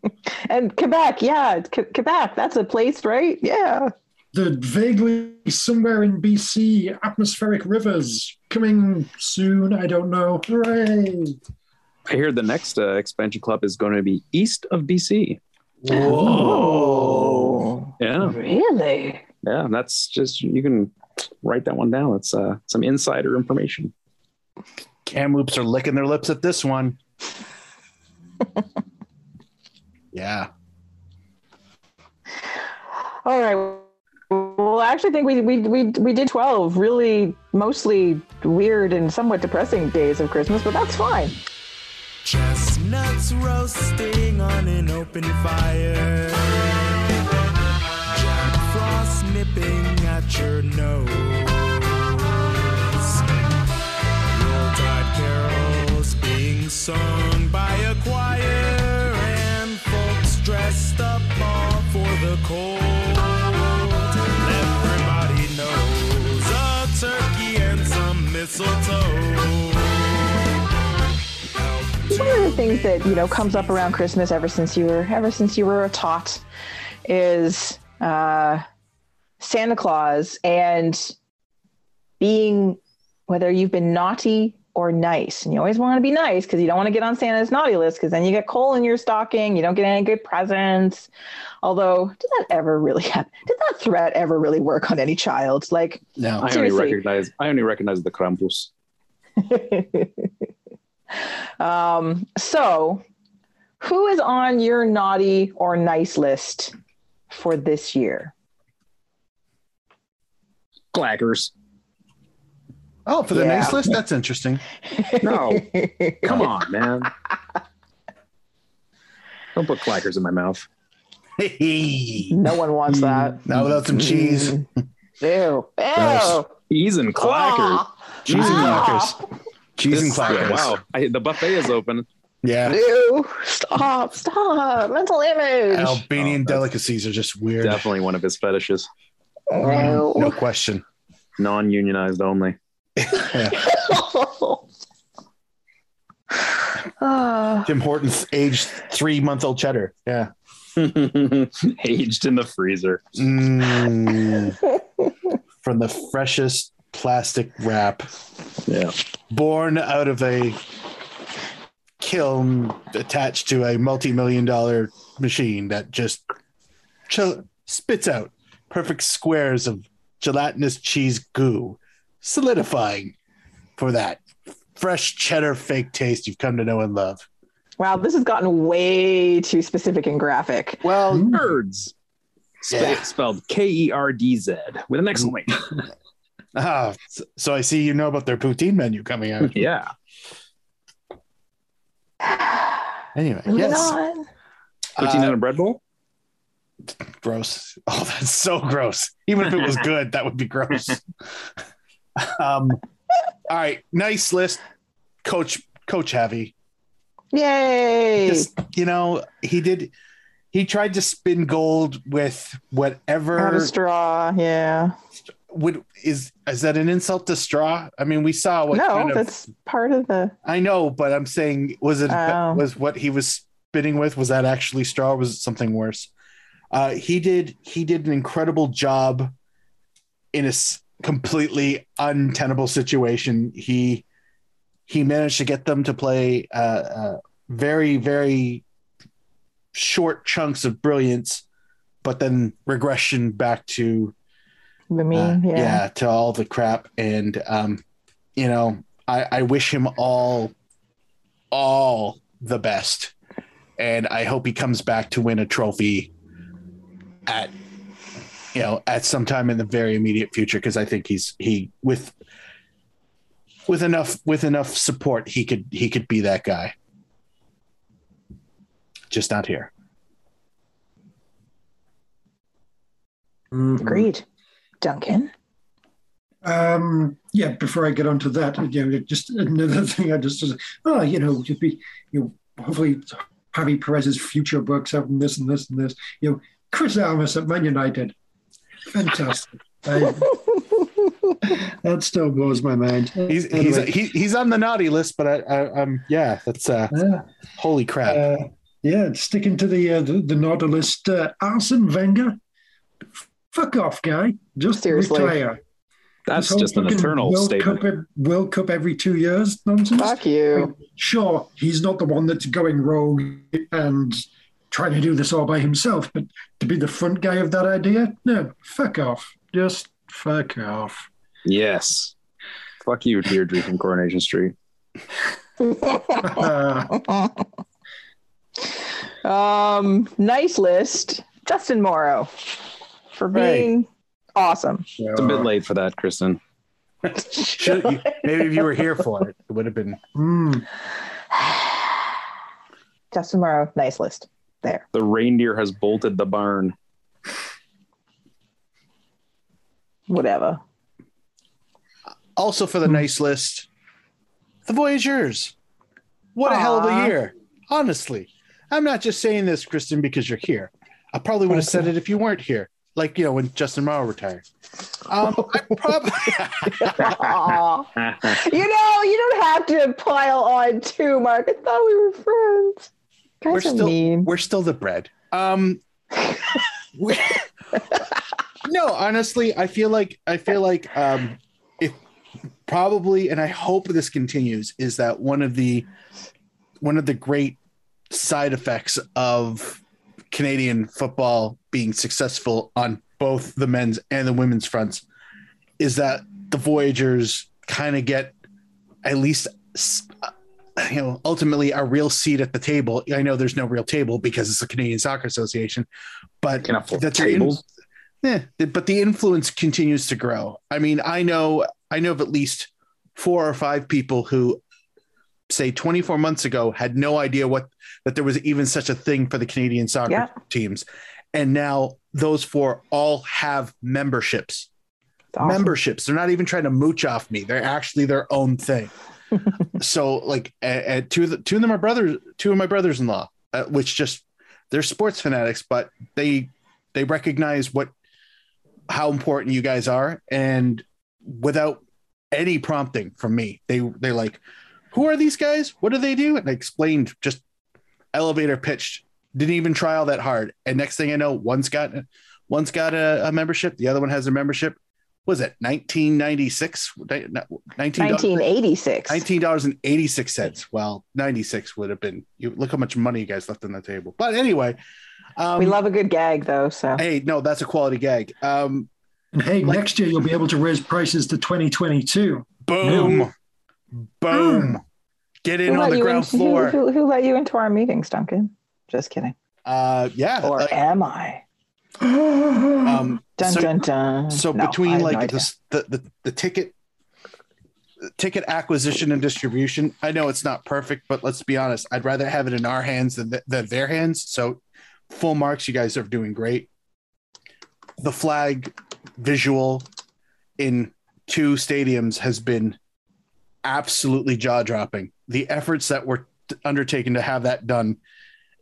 And quebec yeahQue- quebec that's a place right yeah the vaguely somewhere in BC atmospheric rivers coming soon. I don't know. Hooray! I hear the next uh, expansion club is going to be east of BC. oh Yeah. really Yeah. That's just, you can write that one down. It's uh, some insider information. Kamloops are licking their lips at this one. yeah. All right. Well, I actually think we, we, we, we did 12 really mostly weird and somewhat depressing days of Christmas, but that's fine. Chestnuts roasting on an open fire. Jack Frost nipping at your nose. Sung by a choir and folks dressed up all for the cold. One of the things that, you know, comes up around Christmas ever since you were ever since you were a tot is uh, Santa Claus and being whether you've been naughty or nice. And you always want to be nice because you don't want to get on Santa's naughty list because then you get coal in your stocking, you don't get any good presents. Although, did that ever really happen? Did that threat ever really work on any child? Like, No. I only recognize, I only recognize the Krampus. um, so, who is on your naughty or nice list for this year? Clackers. Oh, for the Yeah. nice list? That's interesting. No. Come on, man. Don't put clackers in my mouth. Hey. no one wants that. Now without some cheese. Mm. Ew. Gross. Ew. Cheese and clackers. Ah. Cheese and Ah. clackers. Cheese and This- clackers. Wow. I, the buffet is open. Yeah. Ew. Stop. Stop. Mental image. Albanian Oh, delicacies are just weird. Definitely one of his fetishes. Ew. No question. Non unionized only. Ah. Tim Hortons aged three month old cheddar. Yeah. Aged in the freezer. Mm. From the freshest plastic wrap, Yeah. born out of a kiln attached to a multi million dollar machine that just spits out perfect squares of gelatinous cheese goo, solidifying for that fresh cheddar fake taste you've come to know and love. Wow, this has gotten way too specific and graphic. Well, Nerds. Spe- Yeah. Spelled K E R D Z with an exclamation. ah, so I see you know about their poutine menu coming out. yeah. Anyway, Moving yes. on. Poutine Uh, in a bread bowl? gross. Oh, that's so gross. Even if it was good, that would be gross. um, all right, nice list, Coach Coach Heavy. Yay! Just you know, he did. He tried to spin gold with whatever straw. Yeah. would is is that an insult to straw? I mean, we saw what no, kind of that's part of the. I know, but I'm saying was it Oh. was what he was spinning with was that actually straw or was it something worse? Uh, he did he did an incredible job in a s- completely untenable situation. He he managed to get them to play uh, uh, very very short chunks of brilliance, but then regression back to The uh, mean, yeah. yeah. to all the crap and um you know i i wish him all all the best and i hope he comes back to win a trophy at you know at some time in the very immediate future because i think he's he with with enough with enough support he could he could be that guy just not here Mhm. Agreed. Duncan. Um, yeah, before I get onto that, you know, just another thing I just, oh, you know, you'd be, you know, hopefully Javi Perez's future books out and this and this and this. You know, Chris Almas at Man United. Fantastic. I, that still blows my mind. he's he's Anyway, he, he's on the naughty list but i, I i'm yeah that's uh yeah. holy crap Uh, yeah, sticking to the uh, the, the Nautilus, uh, Arsene Wenger. Fuck off, guy. Just Seriously. retire. That's just an fucking eternal World statement. Cup, World Cup every two years nonsense. Fuck you. Sure, he's not the one that's going rogue and trying to do this all by himself, but to be the front guy of that idea, no, fuck off. Just fuck off. Yes. Fuck you, Deirdre from Coronation Street. Um, nice list. Justin Morrow for Right. being awesome. It's a bit late for that, Kristin. Should, you- maybe if you were here for it, it would have been. mm, Justin Morrow, nice list. There. The reindeer has bolted the barn. Whatever. Also for the nice list, the Voyageurs. What a hell of a year. Honestly, I'm not just saying this, Kristin, because you're here. I probably would have Thank said it if you weren't here. Like you know when Justin Morrow retired. Um, I probably you know, you don't have to pile on too, Mark. I thought we were friends. Guys we're are still mean. we're still the bread. Um, we- no, honestly, I feel like I feel like um, if probably, and I hope this continues, is that one of the one of the great side effects of Canadian football being successful on both the men's and the women's fronts is that the Voyageurs kind of get at least uh, you know ultimately a real seat at the table. I know there's no real table because it's the Canadian Soccer Association, but that's they're in- yeah, but the influence continues to grow. I mean, I know I know of at least four or five people who say 24 months ago had no idea what that there was even such a thing for the Canadian soccer Yeah. teams. And now those four all have memberships. Awesome. Memberships. They're not even trying to mooch off me. They're actually their own thing. so like uh, two of the, two of them are brothers, two of my brothers-in-law, uh, which just they're sports fanatics, but they they recognize what how important you guys are and without any prompting from me they they're like who are these guys? What do they do? And i explained just elevator pitched. Didn't even try all that hard. And next thing i know one's got one's got a, a membership. The other one has a membership. Was it 1996 19 1986. $19.86 well 96 would have been you look how much money you guys left on the table. But anyway um, we love a good gag, though. So. Hey no that's a quality gag. Um and hey, Like- next year you'll be able to raise prices to 2022. boom. Boom get in who on the ground into, floor Who, who, who let you into our meetings, Duncan? Just kidding. uh yeah Or like, am I? um Dun so, dun dun. so No, between no like the, the the the ticket ticket acquisition and distribution. I know it's not perfect, but let's be honest. I'd rather have it in our hands than, th- than their hands. So, full marks. You guys are doing great. The flag visual in two stadiums has been absolutely jaw dropping. The efforts that were undertaken to have that done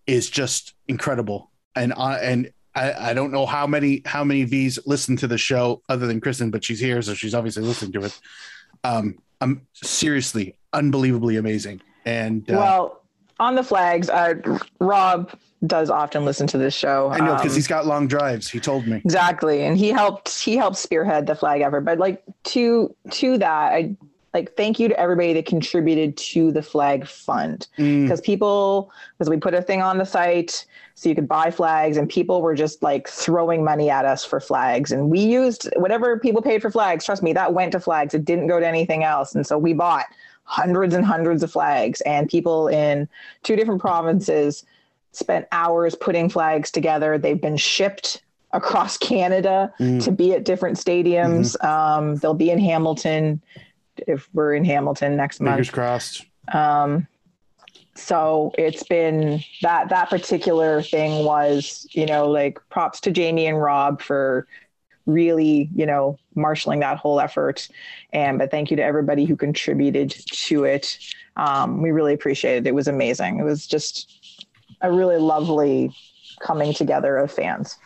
is just incredible. And I and I, I don't know how many how many V's listen to the show other than Kristin, but she's here, so she's obviously listening to it. Um, I'm seriously unbelievably amazing. And uh, well, on the flags, uh, Rob does often listen to this show. I know because Um, he's got long drives. He told me. exactly and he helped he helped spearhead the flag effort but like to to that i like thank you to everybody that contributed to the flag fund. Mm, because people because we put a thing on the site so you could buy flags and people were just like throwing money at us for flags. And we used whatever people paid for flags. Trust me that went to flags. It didn't go to anything else. And so we bought hundreds and hundreds of flags. And people in two different provinces spent hours putting flags together. They've been shipped across canada Mm. to be at different stadiums. Um, they'll be in hamilton if we're in hamilton next month fingers crossed. um, so it's been that that particular thing was, you know, like props to Jamie and Rob for really, you know, marshaling that whole effort. And but thank you to everybody who contributed to it. Um, we really appreciate it. It was amazing. It was just a really lovely coming together of fans.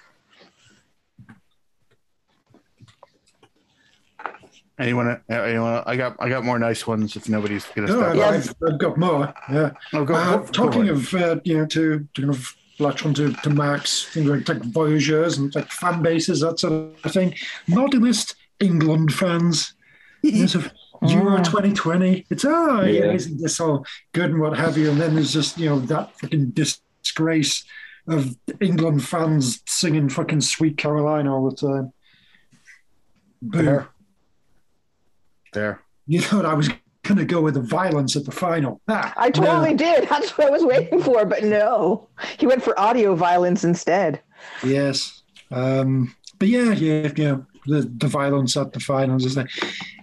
Anyone? Anyone? I got. I got more nice ones. If nobody's gonna No, stop. I've, Yes. I've, I've got more. Yeah. Oh, go, Uh, go- go talking for of, uh, you know, to, to kind of latch on to, to Max, things like, like Voyageurs and like fan bases, that sort of thing. Nodalist England fans, you know, sort of Euro Mm. 2020. It's, ah, yeah, Yeah. isn't this all good and what have you? And then there's just, you know, that fucking disgrace of England fans singing fucking Sweet Caroline all the time. Boo. There. There. You thought I was going to go with the violence at the final. Ah, I no. totally did. That's what I was waiting for, but no, he went for audio violence instead. Yes. Um, but yeah, yeah, you know, the, the violence at the finals is like,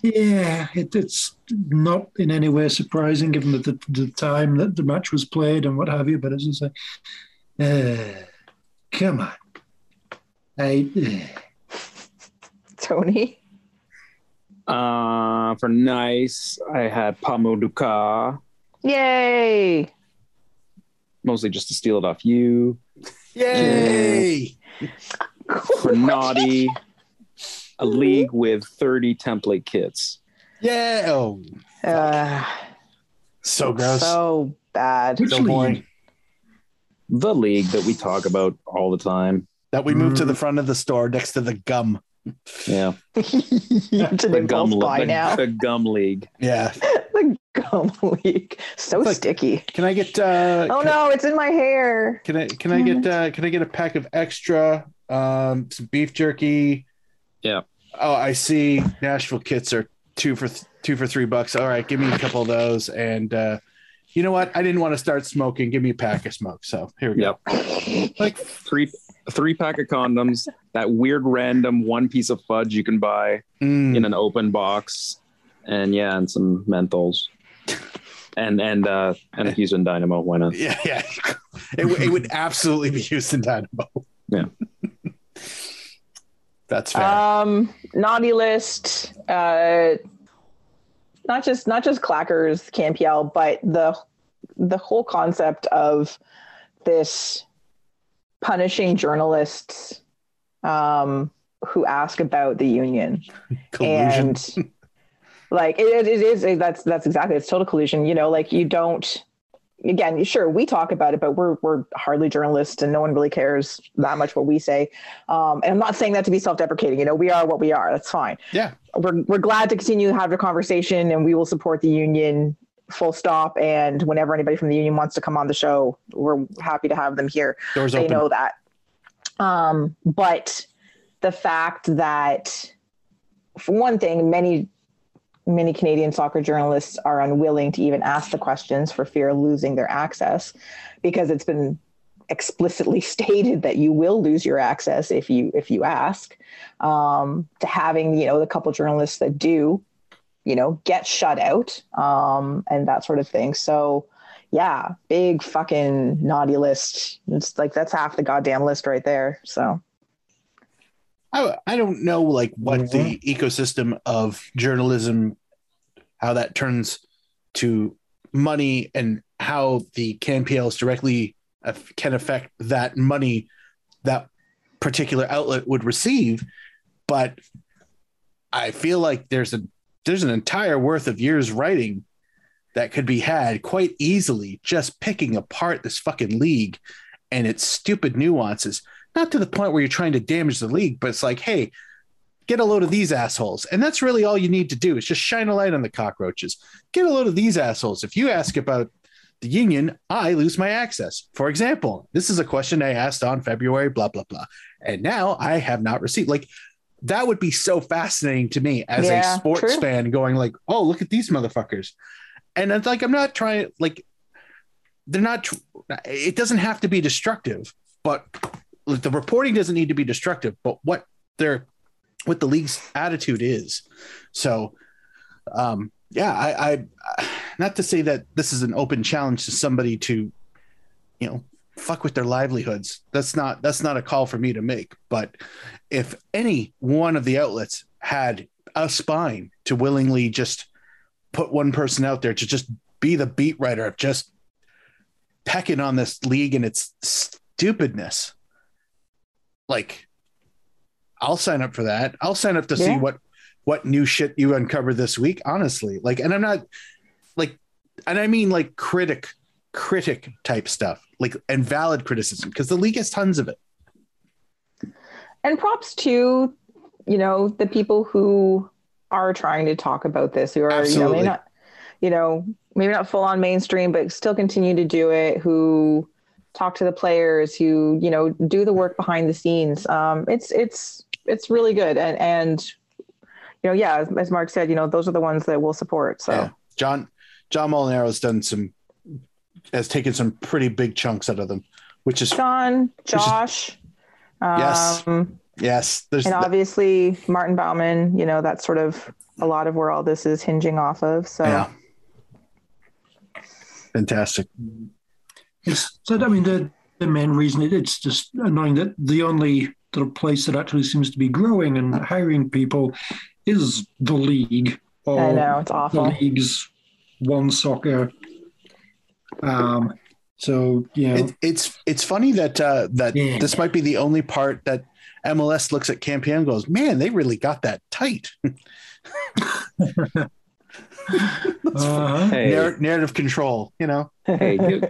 yeah, it, it's not in any way surprising given the, the, the time that the match was played and what have you. But it's just like, uh, come on. I, uh, Tony. Uh, for nice, I had Pa-Modou Kah, Yay! mostly just to steal it off you. Yay! For naughty, a league with 30 template kits. Yeah. Oh, Uh, so gross. so bad. which So boring. league? The league that we talk about all the time. That we moved Mm. to the front of the store next to the gum. Yeah. it's an The impulse gum, buy the, now. the gum league. Yeah. the gum league. So like- sticky. Can I get? uh Oh can, no, it's in my hair. Can I? Can I get? uh Can I get a pack of extra? Um, some beef jerky. Yeah. Oh, I see. Nashville kits are two for th- two for three bucks. All right, give me a couple of those. And uh you know what? I didn't want to start smoking. Give me a pack of smoke. So here we go. Yep. Like Three three pack of condoms, that weird random one piece of fudge you can buy mm, in an open box, and yeah, and some menthols. And and uh and a Houston Dynamo, why not? yeah, yeah. It, w- it would absolutely be Houston Dynamo. Yeah. That's fair. Um, naughty list. Uh, not just not just clackers, CanPL, but the the whole concept of this punishing journalists um, who ask about the union Collusion. and like it, it is that's that's exactly it's total collusion you know like you don't again sure we talk about it but we're we're hardly journalists and no one really cares that much what we say um, and i'm not saying that to be self-deprecating you know we are what we are that's fine Yeah. we're, we're glad to continue to have the conversation and we will support the union full stop and whenever anybody from the union wants to come on the show we're happy to have them here Doors they open. know that. Um, but the fact that, for one thing, many many Canadian soccer journalists are unwilling to even ask the questions for fear of losing their access, because it's been explicitly stated that you will lose your access if you if you ask. Um, to having you know the couple journalists that do you know, get shut out um, and that sort of thing. So, yeah, big fucking naughty list. It's like that's half the goddamn list right there. So, I, I don't know like what the ecosystem of journalism how that turns to money and how the CanPLs directly aff- can affect that money that particular outlet would receive but I feel like there's a there's an entire worth of years writing that could be had quite easily just picking apart this fucking league and its stupid nuances not to the point where you're trying to damage the league, but it's like, hey, get a load of these assholes. And that's really all you need to do is just shine a light on the cockroaches. Get a load of these assholes. If you ask about the union, I lose my access. For example, this is a question I asked on February, blah, blah, blah. And now I have not received. Like, that would be so fascinating to me as Yeah, a sports true. fan going like, oh, look at these motherfuckers. And it's like, I'm not trying like they're not it doesn't have to be destructive, but the reporting doesn't need to be destructive, but what their what the league's attitude is. So um yeah, I, I not to say that this is an open challenge to somebody to, you know, fuck with their livelihoods. That's not that's not a call for me to make. But if any one of the outlets had a spine to willingly just put one person out there to just be the beat writer of just pecking on this league and its stupidness, like I'll sign up for that. I'll sign up to see what what new shit you uncover this week. Honestly, like, and I'm not like, and I mean like critic critic type stuff, like and valid criticism because the league has tons of it. and props to, you know, the people who are trying to talk about this, who are, you know, Absolutely. maybe not, you know, maybe not full on mainstream, but still continue to do it, who talk to the players, who, you know, do the work behind the scenes. Um, it's, it's, it's really good. And, and, you know, yeah, as, as Mark said, you know, those are the ones that we'll support. So, Yeah. John John Molinaro has done some has taken some pretty big chunks out of them, which is John, is- Josh, Yes. um, yes. There's and obviously Martin Bauman, you know, that's sort of a lot of where all this is hinging off of. So, yeah. Fantastic. It's so I mean the the main reason it, it's just annoying that the only sort of place that actually seems to be growing and hiring people is the league or I know it's the awful. league's one soccer. Um, so you know, It, it's it's funny that uh, that Yeah. this might be the only part that MLS looks at CanPL and goes, man, they really got that tight. uh-huh. Hey, Narr- narrative control, you know. hey, give,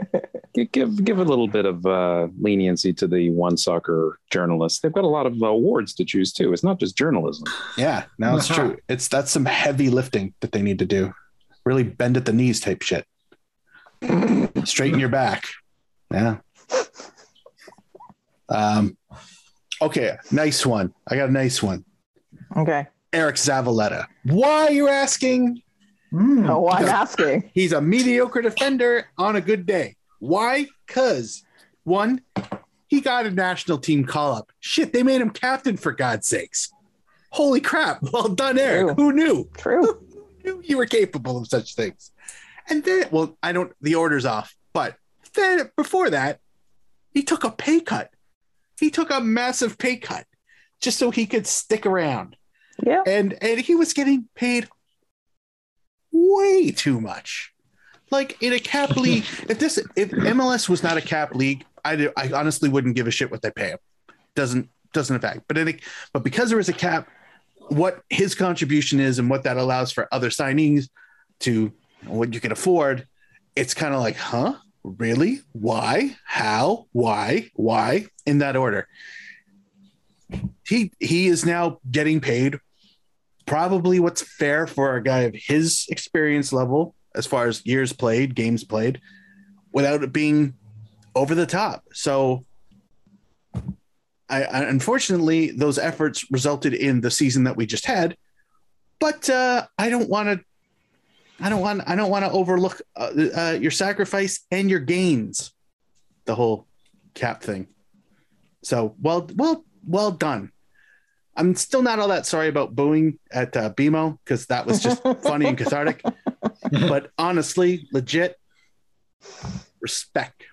give give give a little bit of uh, leniency to the one soccer journalists. They've got a lot of awards to choose too. It's not just journalism. Yeah, no, it's Uh-huh. true. It's that's some heavy lifting that they need to do. Really bend at the knees type shit. Straighten your back. Yeah. Um okay, nice one. I got a nice one. okay. Eriq Zavaleta. Why you're asking? Hmm. Oh, I'm asking. He's a mediocre defender on a good day. Why? Cause one, he got a national team call up. Shit, they made him captain for God's sakes. Holy crap. Well done, Eric. True. Who knew? True. Who knew you were capable of such things. And then, well, I don't, the order's off, but then before that, he took a pay cut. He took a massive pay cut just so he could stick around. Yeah. And and he was getting paid way too much. Like in a cap league, if this if MLS was not a cap league, I I honestly wouldn't give a shit what they pay him. Doesn't doesn't affect. But in a, but because there is a cap, what his contribution is and what that allows for other signees to what you can afford, it's kind of like, huh? Really? Why? How? Why? Why? In that order. He he is now getting paid probably what's fair for a guy of his experience level as far as years played, games played, without it being over the top. So I, I unfortunately those efforts resulted in the season that we just had. But uh, I don't want to. I don't want. I don't want to overlook uh, uh, your sacrifice and your gains. The whole cap thing. So well, well, well done. I'm still not all that sorry about booing at uh, BMO because that was just funny and cathartic. But honestly, legit respect.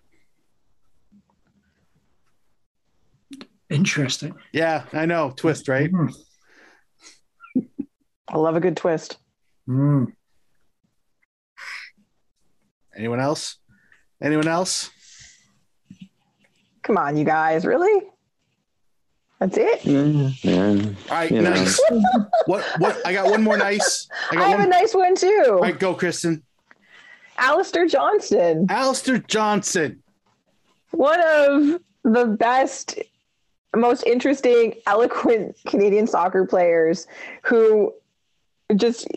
Interesting. Yeah, I know. Twist, right? Mm. I love a good twist. Mm. Anyone else? Anyone else? Come on, you guys, really? That's it? Mm, yeah. All right, You know. nice. what? What? I got one more nice. I I, got have one. a nice one too. All right, go, Kristin. Alistair Johnston, Alistair Johnson. one of the best, most interesting, eloquent Canadian soccer players who just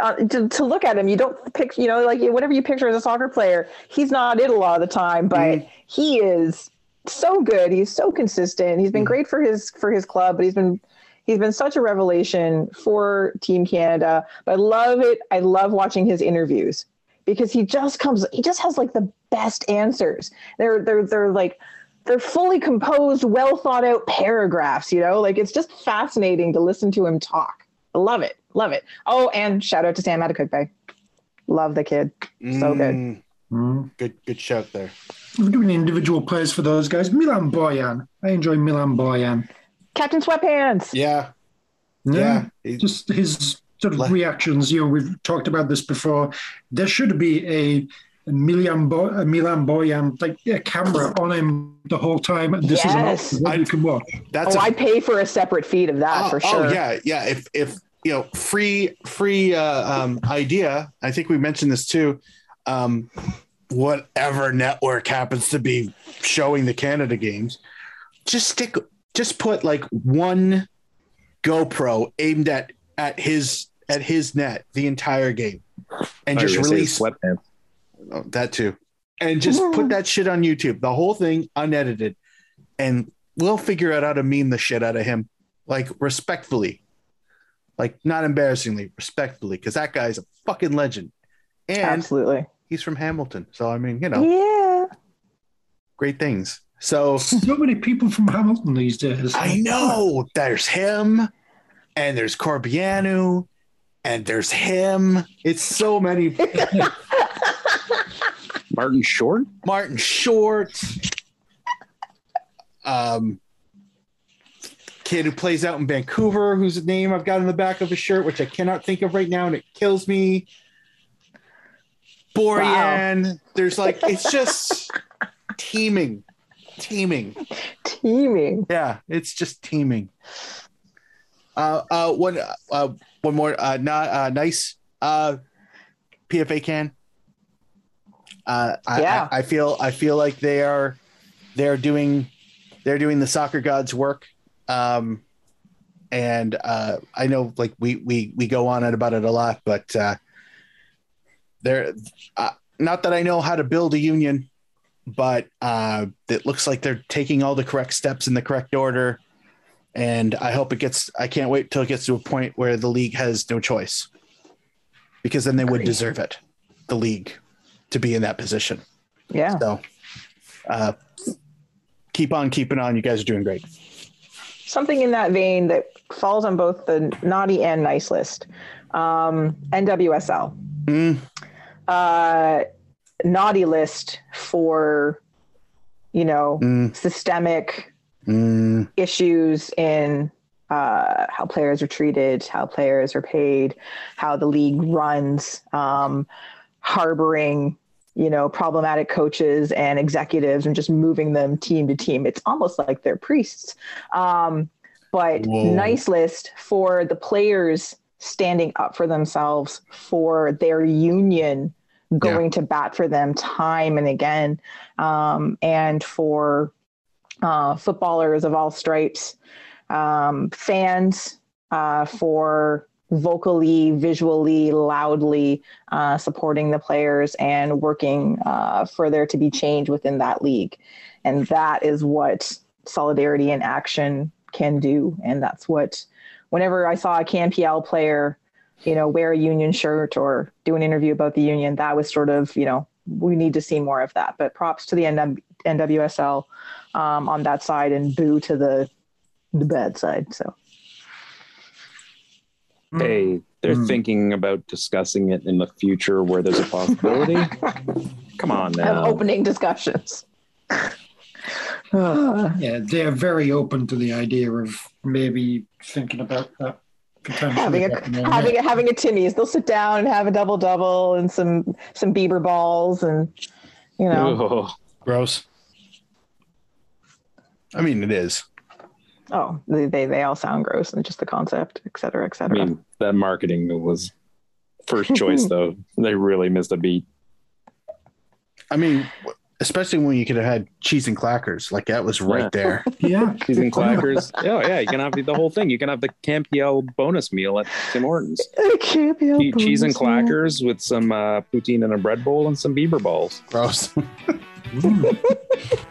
uh, to, to look at him, you don't picture, you know, like whatever you picture as a soccer player, he's not it a lot of the time, but Mhm. he is so good. He's so consistent. He's been Mhm. great for his for his club, but he's been he's been such a revelation for Team Canada. But I love it. I love watching his interviews because he just comes. He just has like the best answers. They're they're they're like they're fully composed, well thought out paragraphs. You know, like it's just fascinating to listen to him talk. I love it. Love it. Oh, and shout out to Sam Adekugbe. Love the kid. So good. Mm, Mm. Good, good shout there. We're doing individual players for those guys. Milan Borjan. I enjoy Milan Borjan. Captain Sweatpants. Yeah, Yeah. yeah. Just his sort of Le- reactions. You know, we've talked about this before. There should be a, a Milan, Bo- a Milan Borjan like a camera on him the whole time, and this Yes. is what I- you can watch. That's oh, a I pay for a separate feed of that oh, for sure. oh, yeah, yeah. If if you know, free free uh, um, idea. I think we mentioned this too. Um, whatever network happens to be showing the Canada games, just stick, just put like one GoPro aimed at at his at his net the entire game, and I just gonna release sweatpants. Oh, that too. And just put that shit on YouTube, the whole thing unedited, and we'll figure out how to meme the shit out of him, like respectfully, like not embarrassingly, respectfully, because that guy's a fucking legend, and Absolutely. he's from Hamilton, so I mean, you know, Yeah. great things. So So many people from Hamilton these days. I know there's him, and there's Corbeanu, and there's him. It's so many. Martin Short. Martin Short, um, kid who plays out in Vancouver, whose name I've got on the back of his shirt, which I cannot think of right now, and it kills me. Borian, there's like it's just teeming, teeming. Teaming. Yeah, it's just teeming. Uh, uh, one, uh, one more, uh, not, uh, nice, uh, PFA can. Uh, I, Yeah. I, I feel, I feel like they are, they're doing, they're doing the soccer gods work. Um, and, uh, I know like we, we, we go on it about it a lot, but, uh, they're, uh, not that I know how to build a union, but uh, it looks like they're taking all the correct steps in the correct order. And I hope it gets, I can't wait till it gets to a point where the league has no choice because then they would deserve it, the league, to be in that position. Yeah. So uh, keep on keeping on. You guys are doing great. Something in that vein that falls on both the naughty and nice list. Um, NWSL. Mm, Uh, naughty list for, you know, mm, systemic mm, issues in uh, how players are treated, how players are paid, how the league runs, um, harboring, you know, problematic coaches and executives and just moving them team to team. It's almost like they're priests. Um, but Whoa. nice list for the players standing up for themselves, for their union going to bat for them time and again, um, and for uh, footballers of all stripes, um, fans uh, for vocally, visually, loudly uh, supporting the players and working uh, for there to be change within that league. And that is what solidarity and action can do. And that's what, whenever I saw a CanPL player, you know, wear a union shirt or do an interview about the union, that was sort of, you know, we need to see more of that. But props to the NW- NWSL um, on that side and boo to the the bad side. So hey, they're Mm. thinking about discussing it in the future where there's a possibility. Come on Have now. opening discussions. Uh, Yeah, they're very open to the idea of maybe thinking about that potentially. having a having a having a Timmy's. They'll sit down and have a double double and some some Bieber balls and you know. Ugh. Gross. I mean, it is. Oh, they, they they all sound gross and just the concept, et cetera, et cetera I cetera. mean, that marketing was first choice though. They really missed a beat. I mean, especially when you could have had cheese and clackers, like that was right Yeah. there. yeah, Cheese and clackers. oh yeah. You can have the whole thing. You can have the CanPL bonus meal at Tim Hortons. It can't be a Che- Cheese and bonus meal. clackers with some uh, poutine in a bread bowl and some Bieber balls. Gross. If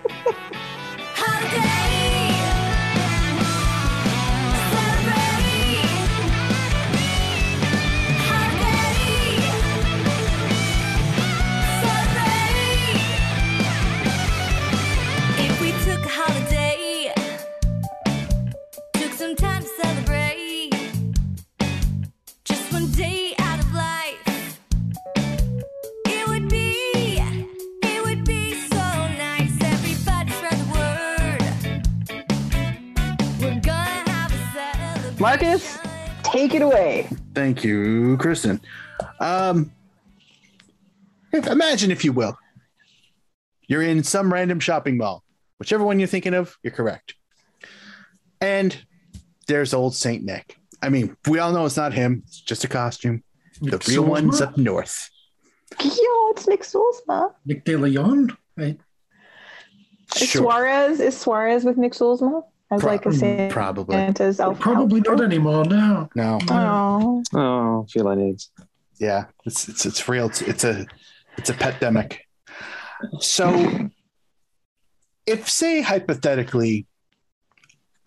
Marcus, take it away. Thank you, Kristin. Um, if, imagine, if you will, you're in some random shopping mall, whichever one you're thinking of, you're correct. And there's old Saint Nick. I mean, we all know it's not him; it's just a costume. The Nick real one's up north. Yo, it's Nick Solsma. Nick De Leon. Right? Is Suarez is Suarez with Nick Solsma as Pro- like a mm, Santa- probably. Santa's elf. Probably not anymore now. No, Oh, Oh, feline AIDS. yeah, it's it's it's real. It's, it's a it's a pet demic. So, if say hypothetically,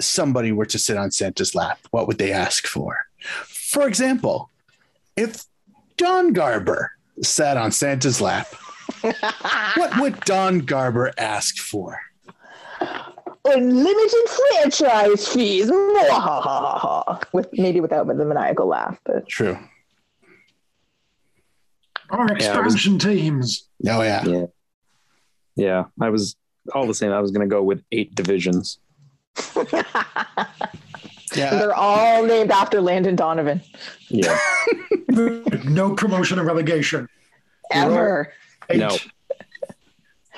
somebody were to sit on Santa's lap, what would they ask for? For example, if Don Garber sat on Santa's lap, what would Don Garber ask for? Unlimited franchise fees. With maybe without the maniacal laugh, but True. Our Yeah, was- expansion teams. Oh yeah. Yeah. Yeah. I was all the same. I was going to go with eight divisions. Yeah. they're all named after Landon Donovan. Yeah. no promotion and relegation. Ever. Eight No.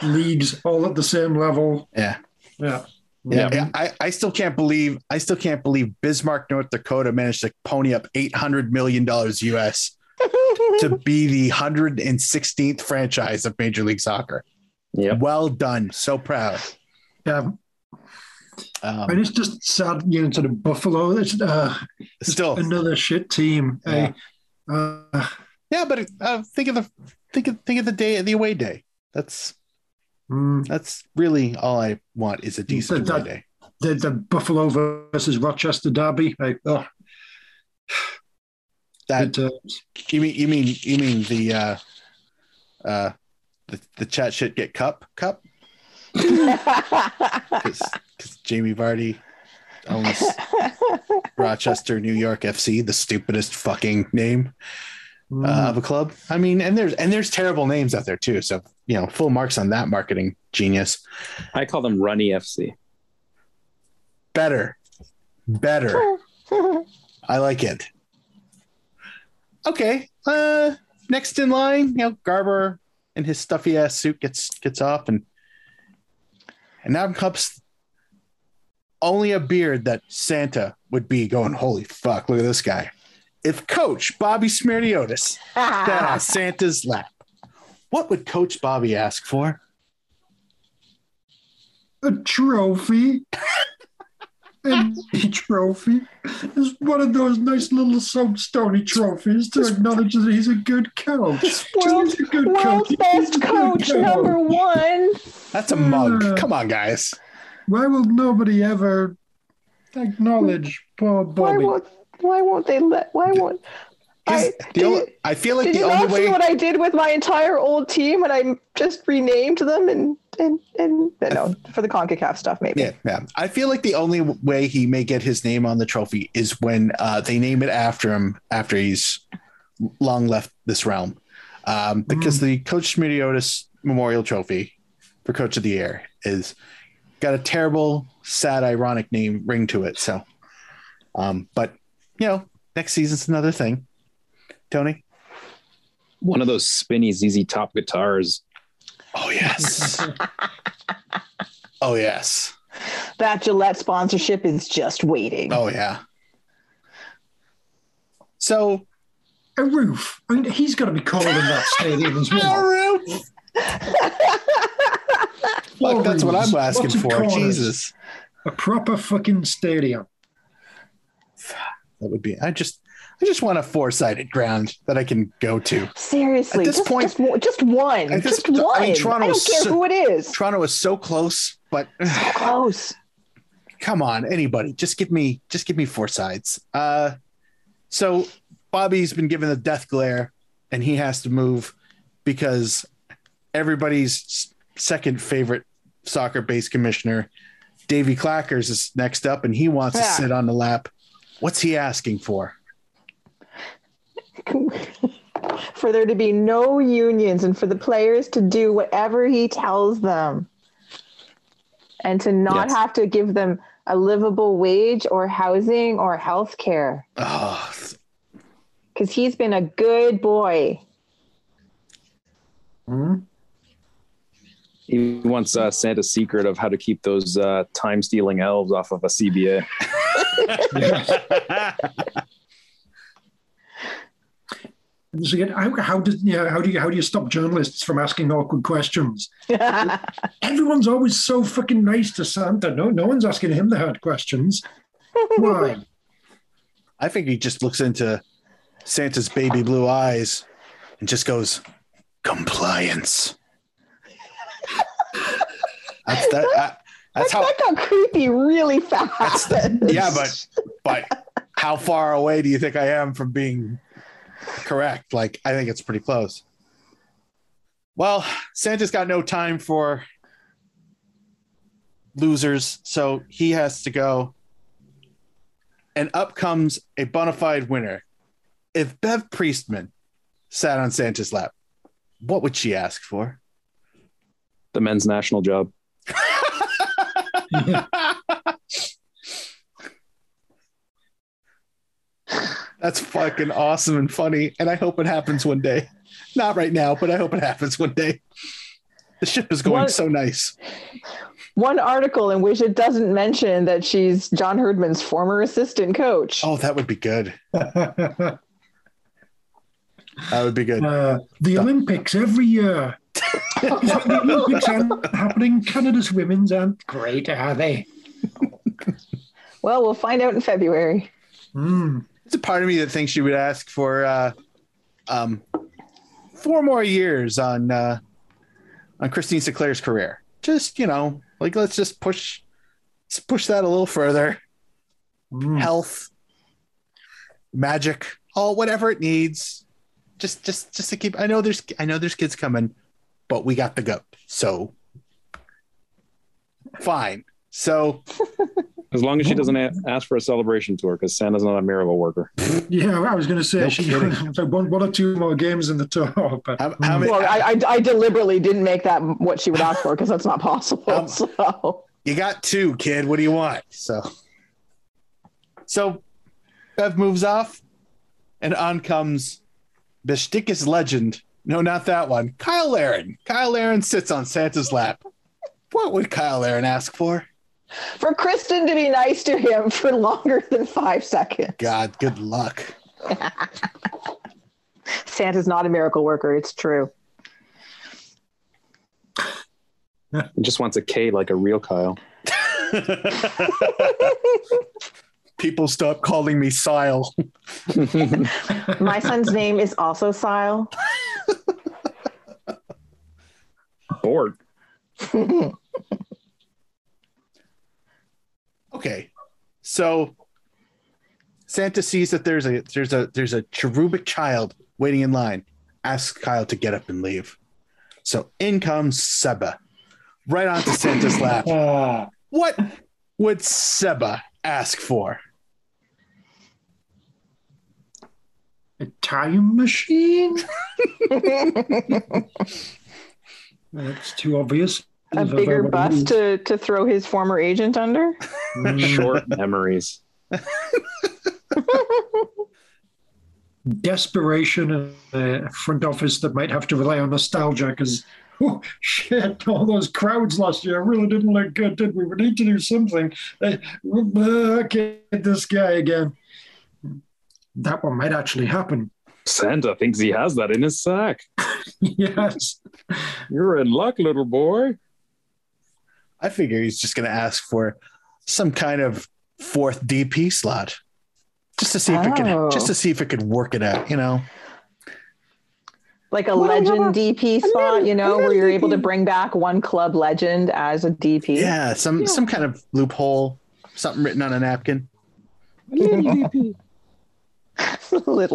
leagues all at the same level. Yeah. Yeah. Yeah, Yeah. I, I still can't believe I still can't believe Bismarck, North Dakota managed to pony up eight hundred million dollars US to be the hundred and sixteenth franchise of Major League Soccer. Yeah, Well done, so proud. Yeah. Um, And it's just sad, you know, sort of Buffalo. It's uh, still, another shit team. Yeah. Eh, uh, yeah, but uh, think of the think of think of the day the away day. That's mm, that's really all I want is a decent That- away day. the, the Buffalo versus Rochester derby. Like, oh, That you mean you mean you mean the uh uh the, the chat shit get cup cup? Because Jamie Vardy owns Rochester, New York FC, the stupidest fucking name Mm. uh, of a club. I mean, and there's and there's terrible names out there too. So you know, full marks on that marketing genius. I call them Runny FC. Better, better. I like it. Okay. Uh, next in line, you know, Garber in his stuffy ass suit gets gets off, and and now comes only a beard that Santa would be going. Holy fuck! Look at this guy. If Coach Bobby Smyrniotis sat on Santa's lap, what would Coach Bobby ask for? a trophy. and a trophy is one of those nice little soapstony trophies to acknowledge that he's a good coach. World's, He's a good world's coach. best He's a coach, number one. That's a mug. Yeah. Come on, guys. Why will nobody ever acknowledge poor Why Bobby? Why won't they let why won't I- only- I feel like Did the you only way what I did with my entire old team and I just renamed them and and and no for the Concacaf stuff maybe. Yeah, yeah. I feel like the only way he may get his name on the trophy is when uh, they name it after him after he's long left this realm. Um, because the Coach Smyrniotis Memorial Trophy for Coach of the Year is got a terrible, sad, ironic name ring to it. So, um, but you know, next season's another thing. Tony. One of those spinny ZZ Top guitars. Oh yes. oh yes. That Gillette sponsorship is just waiting. Oh yeah. So A roof. I mean, he's got to be cold in that stadium as well. A Fuck, that's what I'm asking of for. Jesus. A proper fucking stadium. That would be I just I just want a four-sided ground that I can go to. Seriously, At this just, point- just, one- just one, this- just one. I mean, Toronto I don't care so- who it is. Toronto is so close, but Close. come on, anybody, just give me just give me four sides. Uh so Bobby's been given the death glare and he has to move because everybody's second favorite soccer base commissioner, Davy Clackers, is next up and he wants to sit on the lap. What's he asking for? for there to be no unions and for the players to do whatever he tells them and to not Yes. have to give them a livable wage or housing or health care Oh, because he's been a good boy Hmm? He wants uh, Santa's secret of how to keep those uh, time stealing elves off of a CBA. And so again, how, how does yeah, how do you how do you stop journalists from asking awkward questions? Everyone's always so fucking nice to Santa. No, no one's asking him the hard questions. Why? I think he just looks into Santa's baby blue eyes and just goes, compliance. that's that. I, that's how. that got creepy really fast Yeah, but but how far away do you think I am from being correct? Like, I think it's pretty close. Well, Santa's got no time for losers, so he has to go. And up comes a bona fide winner. If Bev Priestman sat on Santa's lap, what would she ask for? The men's national job. That's fucking awesome and funny. And I hope it happens one day. Not right now, but I hope it happens one day. The ship is going What- so nice. one article in which it doesn't mention that she's john herdman's former assistant coach Oh, that would be good. That would be good. Uh, the Olympics every year. The Olympics aren't happening. Canada's women's aren't great, are they? well we'll find out in february. There's a part of me that thinks she would ask for uh, um, four more years on uh, on Christine Sinclair's career. Just you know, like let's just push let's push that a little further. Hmm. Health, magic, all whatever it needs. Just just just to keep. I know there's I know there's kids coming, but we got the goat. So fine. So As long as she doesn't a- ask for a celebration tour, because Santa's not a miracle worker. Yeah, I was going to say No she so one, one or two more games in the tour. But how, how many? well I, I, I deliberately didn't make that what she would ask for because that's not possible Um, so you got two, kid. What do you want? So, so Bev moves off, and on comes Besiktas legend. No, not that one. Cyle Larin. Cyle Larin sits on Santa's lap. What would Cyle Larin ask for? for kristen to be nice to him for longer than five seconds God, good luck. santa's not a miracle worker it's true He just wants a K like a real Kyle. People stop calling me Sile. my son's name is also sile Bored. Okay. So Santa sees that there's a there's a there's a cherubic child waiting in line. Asks Kyle to get up and leave. So in comes Seba, right onto Santa's lap. What would Seba ask for? a time machine? That's too obvious. A If bigger ever bus to, to throw his former agent under? Mm. Short memories. desperation in the front office that might have to rely on nostalgia because oh shit all those crowds last year really didn't look good did we we need to do something uh, okay this guy again that one might actually happen Santa thinks he has that in his sack. yes You're in luck, little boy. I figure he's just going to ask for some kind of fourth DP slot, just to see if it Oh. could just to see if it could work it out. You know, Like a Well, legend never- DP spot, never- you know, where you're able to bring back one club legend as a DP. yeah, some some kind of loophole, something written on a napkin. Little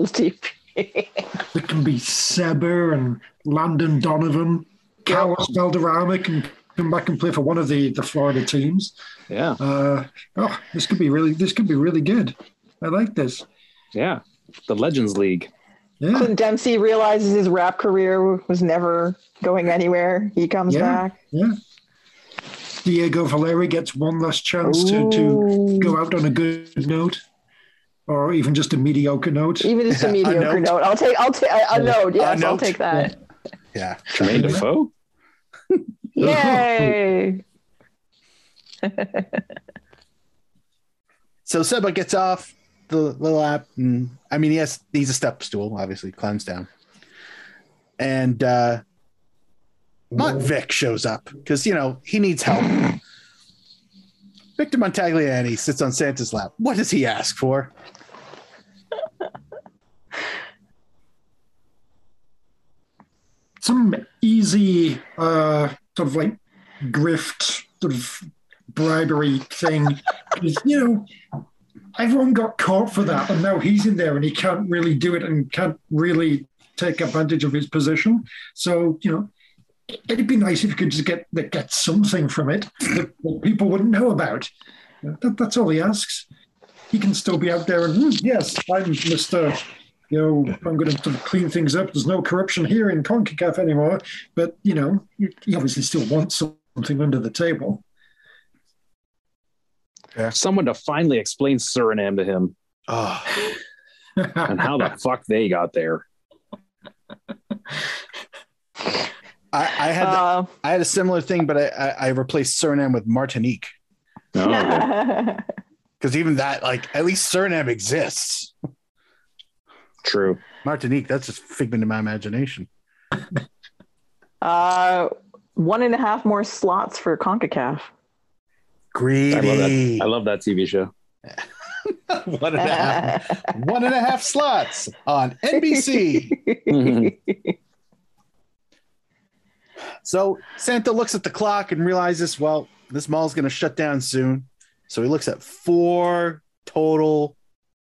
DP. it can be Seba and Landon Donovan Carlos Valderrama can come back and play for one of the the Florida teams Yeah, uh oh this could be really this could be really good I like this yeah. The Legends League. Yeah Clint Dempsey realizes his rap career was never going anywhere. He comes Yeah. back. Yeah. Diego Valeri gets one last chance to, to go out on a good note or even just a mediocre note. Even just a A mediocre note. note. I'll take. I'll take a, a note. Yes, I'll take that. Yeah, Jermaine Defoe. Yay! So Seba gets off the, little app. And, I mean, he has he's a step stool, obviously, climbs down. And uh Mont Vic shows up because you know he needs help. Victor Montagliani sits on Santa's lap. What does he ask for? Some easy uh, sort of like grift, sort of bribery thing. you know, everyone got caught for that, and now he's in there and he can't really do it and can't really take advantage of his position. So, you know, it'd be nice if you could just get get something from it that, people wouldn't know about. That, that's all he asks. He can still be out there and "Hmm, yes, I'm Mister. You know, I'm going to clean things up. There's no corruption here in Concacaf anymore. But you know, he obviously still wants something under the table. Someone to finally explain Suriname to him Oh, and how the fuck they got there. I, I had Uh, I had a similar thing, but I, I, I replaced Suriname with Martinique Oh, because even that, like, at least Suriname exists. true. Martinique, that's just figment of my imagination. uh, one and a half more slots for Concacaf. I love Greedy. that. I love that TV show. one, and a half, one and a half slots on NBC. So Santa looks at the clock and realizes, well, this mall's going to shut down soon. So he looks at four total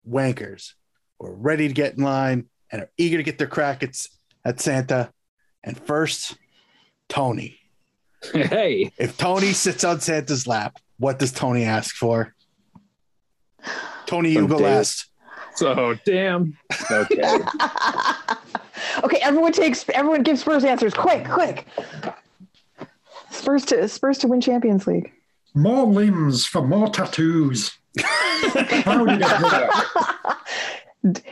wankers who are ready to get in line and are eager to get their crack at, at Santa. And first, Tony. Hey, If Tony sits on Santa's lap, what does Tony ask for? Tony, you Oh, go Dave. last. so damn. Okay. okay, everyone takes. Everyone gives Spurs answers. Quick, quick. Spurs to Spurs to win Champions League. More limbs for more tattoos. How did it work?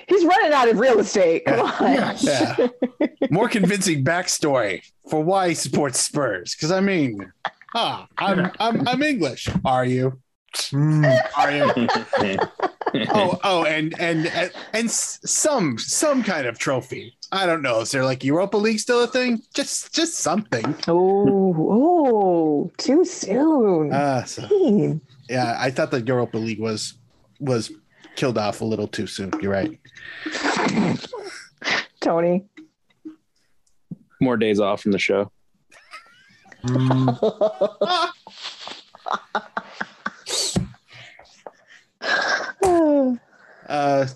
He's running out of real estate. Come on. Yes. Yeah. More convincing backstory for why he supports Spurs. Because I mean, ah, I'm I'm I'm English. Are you? Mm, Are you? Oh, oh, and and and, and some some kind of trophy. I don't know. Is there like Europa League still a thing? Just just something. Oh, oh, too soon. Uh, so, yeah, I thought the Europa League was was killed off a little too soon. You're right. Tony. More days off from the show. Uh,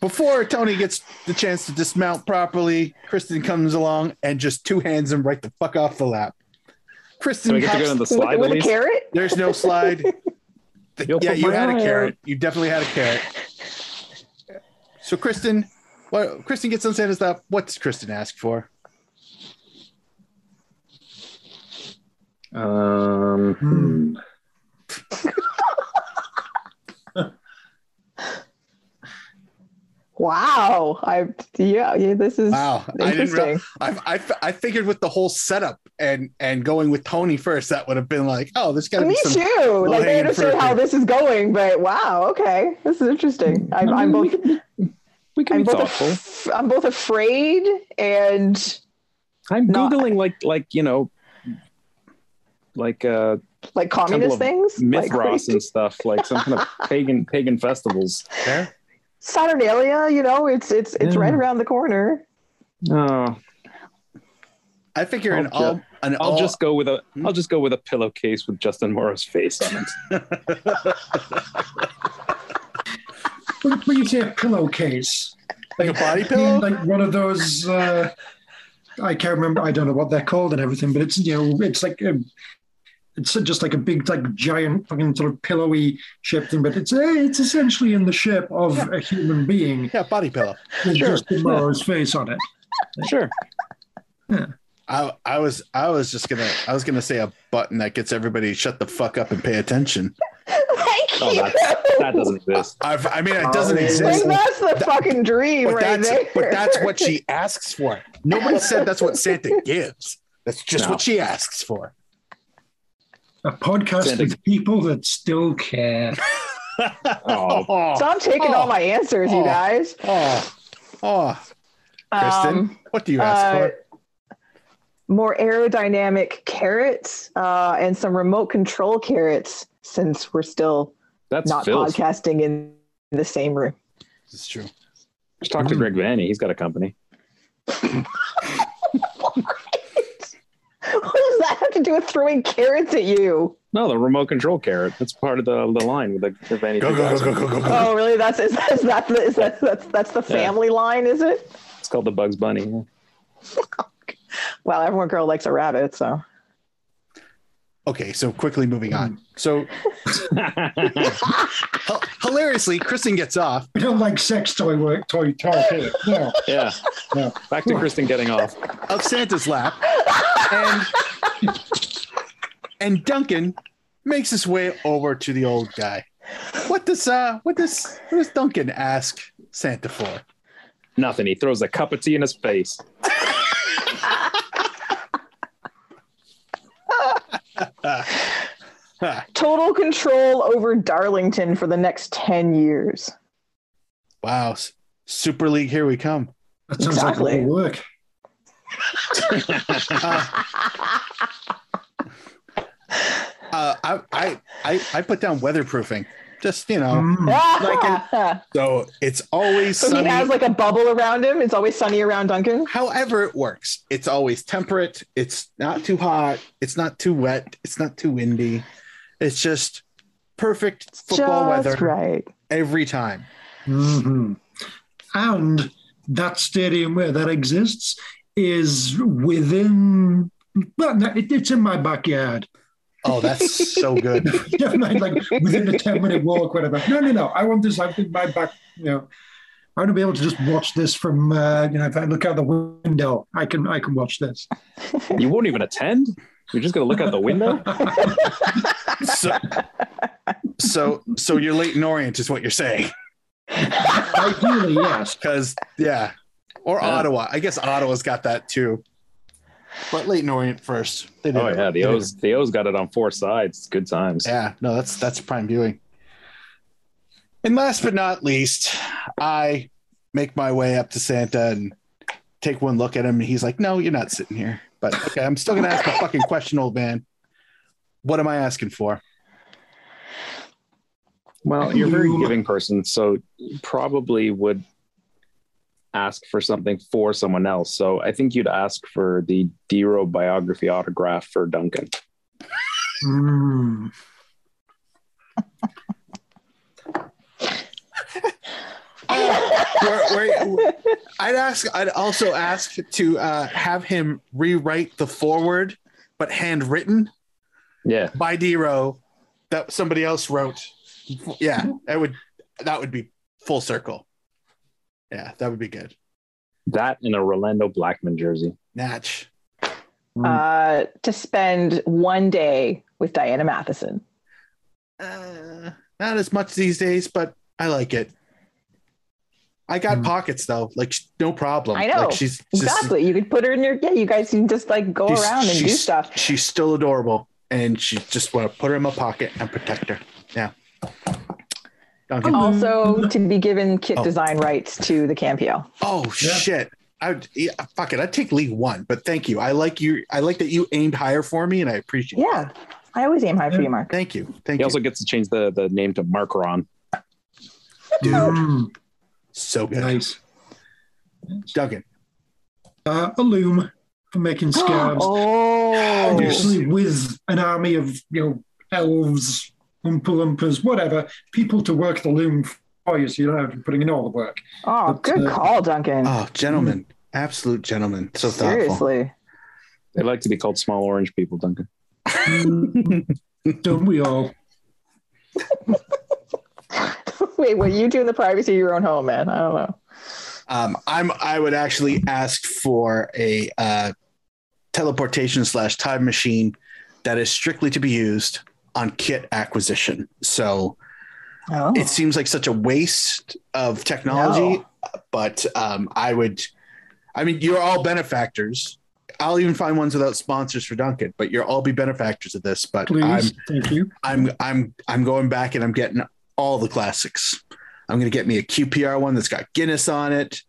before Tony gets the chance to dismount properly, Kristen comes along and just two hands him right the fuck off the lap. So Kristen, we get to hops- go on the slide at with a carrot? there's no slide. You'll yeah, you had a carrot. You definitely had a carrot. So Kristen, what Kristen gets on Santa's lap. What does Kristen ask for? Um, Hmm. Wow. I yeah, yeah this is Wow, I didn't. interesting. I, I I figured with the whole setup and and going with Tony first, that would have been like, oh, there's got to be Me some. too. Like I low-hanging understand fruit how here. this is going, but wow, okay. This is interesting. I'm, I'm we both can, we can I'm be both thoughtful. af- I'm both afraid and I'm not- googling like like you know, like uh like communist of things. Like, Mithras and stuff, like some kind of pagan pagan festivals. There? Saturnalia, you know, it's it's it's Yeah. right around the corner. Oh, I figure an I'll all an I'll all, just go with a I'll just go with a pillowcase with Justin Morrow's face on it. When, when you say a pillowcase, like a body pillow. like one of those, uh, I can't remember. I don't know what they're called and everything, but it's you know, it's like a, it's just like a big, like giant, fucking sort of pillowy shaped thing. But it's uh, it's essentially in the shape of a human being yeah, body pillow. with Sure, Justin Morrow's face on it. Sure. I I was I was just gonna I was gonna say a button that gets everybody shut the fuck up and pay attention. Thank Oh, you. that's, that doesn't exist. I've, I mean, it doesn't Oh. Like, exist. that's the fucking dream But right that's there. but that's what she asks for. Nobody said that's what Santa gives. That's just No. what she asks for. A podcast Santa- with people that still care. Oh, Stop taking Oh. all my answers, you Oh. guys. oh, oh, Kristen, Um, what do you ask uh, for? more aerodynamic carrots uh, and some remote control carrots since we're still that's not Phil's. podcasting in the same room. It's true. Just talk to Greg Vanney. He's got a company. What does that have to do with throwing carrots at you? No, the remote control carrot. That's part of the, the line with the, the Vanney. Go go go go go go go. Oh, really? That's is, is that the, is that that's that's the Yeah. family line, is it? It's called the Bugs Bunny. Well, everyone girl likes a rabbit, so Okay, so quickly moving on. So hilariously, Kristen gets off. We don't like sex toy work, toy talk here. No. yeah. Yeah. Back to Kristen getting off. of Santa's lap, and and Duncan makes his way over to the old guy. What does uh what does what does Duncan ask Santa for? Nothing. He throws a cup of tea in his face. total control over Darlington for the next ten years. wow, Super League, here we come. That sounds Exactly. like a lot of work. Uh, I, I I I put down weatherproofing. Just you know, Mm. Like so it's always so he has like a bubble around him. It's always sunny around Duncan. However, it works. It's always temperate. It's not too hot. It's not too wet. It's not too windy. It's just perfect football Just weather right. every time. Mhm. And that stadium where that exists is within, well, it's in my backyard. Oh, that's so good. Never mind, like within a 10 minute walk, whatever. No, no, no. I want this like in my back, you know. I want to be able to just watch this from, uh, you know, if I look out the window, I can, I can watch this. You won't even attend? You're just going to look out the window? So, so, so you're Leyton Orient is what you're saying, Ideally, yes. because yeah, or Yeah. Ottawa. I guess Ottawa's got that too. But Leyton Orient first. They did Oh, it. yeah. The O's, the O's got it on four sides. Good times. Yeah, no, that's that's prime viewing. And last but not least, I make my way up to Santa and take one look at him. And he's like, "No, you're not sitting here." But okay, I'm still gonna ask a fucking question, old man. What am I asking for? Well, you're a very giving person, so probably would ask for something for someone else. So I think you'd ask for the Dero biography autograph for Duncan. Mm. where, where, I'd ask. I'd also ask to uh, have him rewrite the forward, but handwritten Yeah. by Dero that somebody else wrote. Yeah, that would that would be full circle. Yeah, that would be good. That in a Rolando Blackman jersey. Natch. uh, to spend one day with Diana Matheson. Uh, not as much these days, but I like it. I got Hmm. pockets though, like no problem. I know. Like she's just- Exactly. You could put her in your yeah. You guys can just like go around and do she's- stuff. She's still adorable, and she just want to put her in my pocket and protect her. Yeah. Duncan. Oh. Also, to be given kit Oh. design rights to the Campio. Oh Yeah. shit! I would, yeah, fuck it. I'd take League One, but thank you. I like you. I like that you aimed higher for me, and I appreciate. it. Yeah, I always aim high for you, Mark. Thank you. Thank you. He also gets to change the, the name to Markron. Dude, Mm, so good. nice. Duncan. Uh, a loom for making scarves. oh, Usually with an army of you know elves, oompa loompas, whatever, people to work the loom for you, so you don't have to be putting in all the work. oh, But, good uh, call, Duncan. Oh, gentlemen, absolute gentlemen. So thoughtful. Seriously. They like to be called small orange people, Duncan. Don't we all? Wait, what you do in the privacy of your own home, man? I don't know. Um, I'm. I would actually ask for a uh, teleportation slash time machine that is strictly to be used on kit acquisition. So Oh, it seems like such a waste of technology, but um, I would. I mean, you're all benefactors. I'll even find ones without sponsors for Duncan, but you'll all be benefactors of this. But Please, I'm thank you. I'm I'm I'm going back and I'm getting all the classics. I'm gonna get me a QPR one that's got Guinness on it.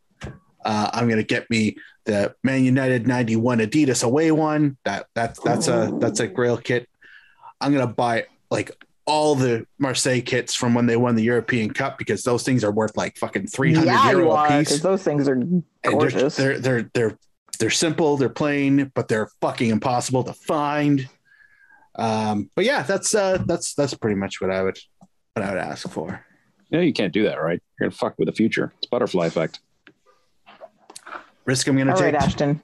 Uh, I'm gonna get me the Man United '91 Adidas away one. That that's that's a that's a Grail kit. I'm gonna buy like all the Marseille kits from when they won the European Cup because those things are worth like fucking 300 yeah, you euro are, a piece. those things are And they're, gorgeous. they're they're they're they're simple, they're plain, but they're fucking impossible to find. Um, but yeah, that's uh that's that's pretty much what I would what I would ask for. No, you can't do that, right? You're gonna fuck with the future. It's butterfly effect. Risk I'm gonna All right, take. Ashton.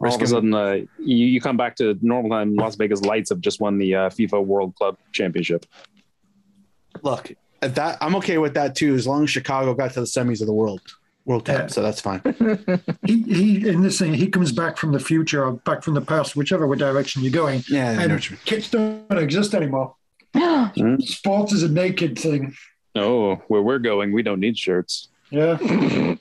All of a sudden, uh, you, you come back to normal time. Las Vegas Lights have just won the uh, FIFA World Club Championship. Look, at that I'm okay with that too, as long as Chicago got to the semis of the world World Cup, Yeah. so that's fine. He, he in this thing, he comes back from the future or back from the past, whichever direction you're going. Yeah, I know And what you kits don't exist anymore. Hmm? Sports is a naked thing. Oh, where we're going, we don't need shirts. Yeah.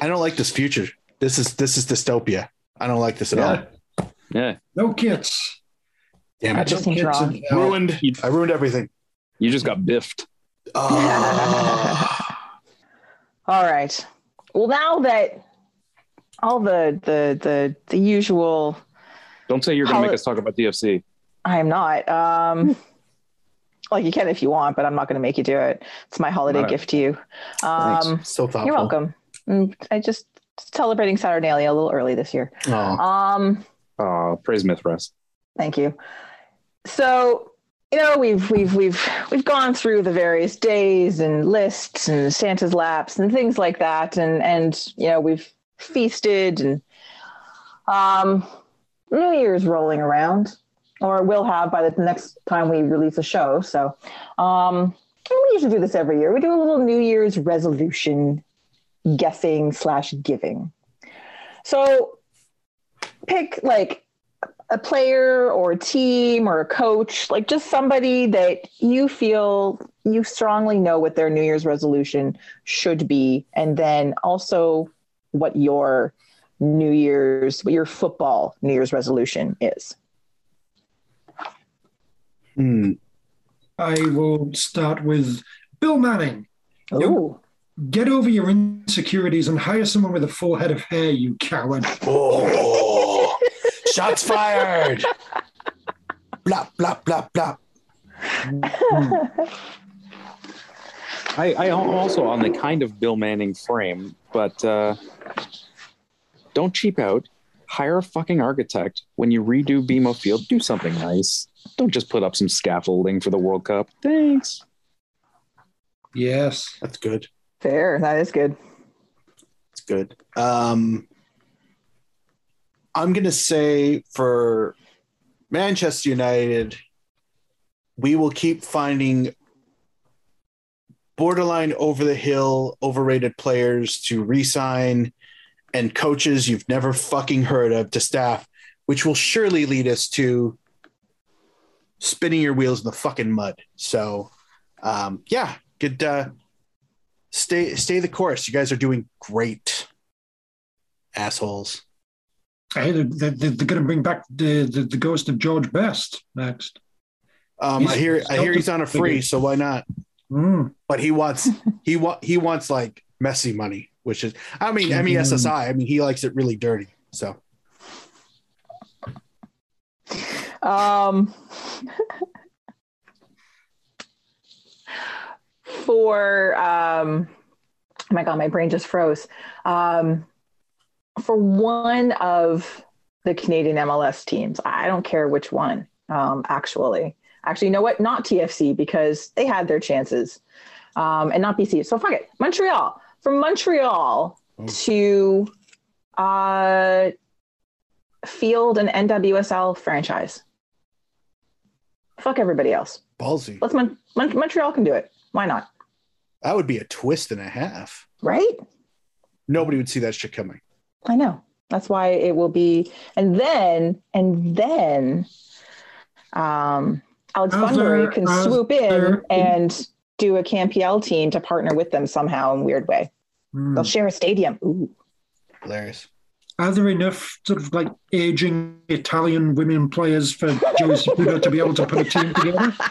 I don't like this future. This is this is dystopia. I don't like this at Yeah. all. Yeah, No kits. Damn I it. just No kits wrong. in hell. Ruined. I ruined everything. you just got biffed. Oh. All right. Well, now that all the the the the usual, Don't say you're gonna make us talk about DFC. I am not. Um, like you can if you want, but I'm not going to make you do it. It's my holiday All right. gift to you. Um, so thoughtful. you're welcome. Mm, I just celebrating Saturnalia a little early this year. Oh. Um, Oh, praise Mithras. Thank you. So, you know, we've we've we've we've gone through the various days and lists and Santa's laps and things like that, and and you know we've feasted and um, New Year's rolling around, or will have by the next time we release a show. So, um, we usually do this every year. We do a little New Year's resolution guessing slash giving. So, pick like a player or a team or a coach, like just somebody that you feel you strongly know what their New Year's resolution should be, and then also what your New Year's, what your football New Year's resolution is. Hmm. I will start with Bill Manning. Ooh. Get over your insecurities and hire someone with a full head of hair, you coward. Oh, shots fired. Blop, blop, blop, blop. I, I am also on the kind of Bill Manning frame, but uh, don't cheap out. Hire a fucking architect when you redo BMO Field. Do something nice. Don't just put up some scaffolding for the World Cup. Thanks. Yes. That's good. Fair. That is good. It's good. Um, I'm going to say for Manchester United, we will keep finding borderline over the hill, overrated players to re-sign and coaches you've never fucking heard of to staff, which will surely lead us to spinning your wheels in the fucking mud. So, um, yeah, good. Uh, stay, stay the course. You guys are doing great, assholes. Hey, they're, they're, they're going to bring back the, the, the ghost of George Best next. Um, I hear, I hear he's he's on a free, so why not? Mm. But he wants, he wa- he wants like messy money, which is, I mean, I mean SSI. I mean, he likes it really dirty. So Um, for um, oh my god, my brain just froze. Um, for one of the Canadian MLS teams, I don't care which one. Um, actually, actually, you know what? Not TFC because they had their chances, um, and not BC. So fuck it, Montreal. From Montreal Oh. to uh, field an NWSL franchise. Fuck everybody else. ballsy. Let's Mon- Mon- Montreal can do it. Why not? That would be a twist and a half. Right? Nobody would see that shit coming. I know. That's why it will be. And then, and then, um, Alex Are Bunbury there- can are swoop in and do a CanPL team to partner with them somehow in a weird way. Mm. They'll share a stadium. Ooh. Hilarious. Are there enough sort of like aging Italian women players for Joey Saputo to be able to put a team together?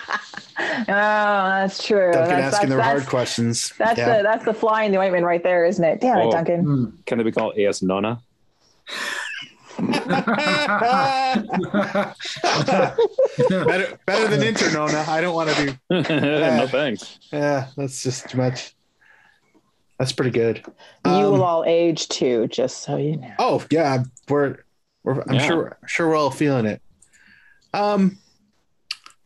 Oh, that's true. Duncan that's, asking that's, the hard questions. that's yeah. the that's the fly in the ointment right there, isn't it? Damn it, Oh. Duncan. Mm. Can it be called AS Nona? better, better than Internona. I don't want to do. no thanks. Yeah, that's just too much. That's pretty good. you Um, will all age too, just so you know. Oh yeah, we're, we're I'm Yeah. sure sure we're all feeling it. Um.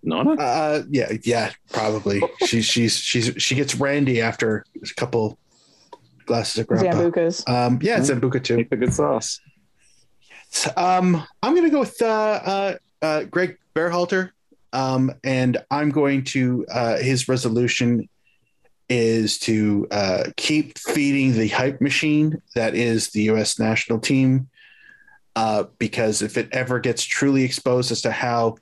Nona? Uh. Yeah. Yeah. Probably. she's she's she's she gets randy after a couple glasses of grandpa. Sambucas. Um. Yeah, it's Sambuca too. Make the good sauce. Um. I'm gonna go with uh uh, uh Gregg Berhalter. Um. And I'm going to uh his resolution is to uh keep feeding the hype machine that is the U.S. national team. Uh, because if it ever gets truly exposed as to how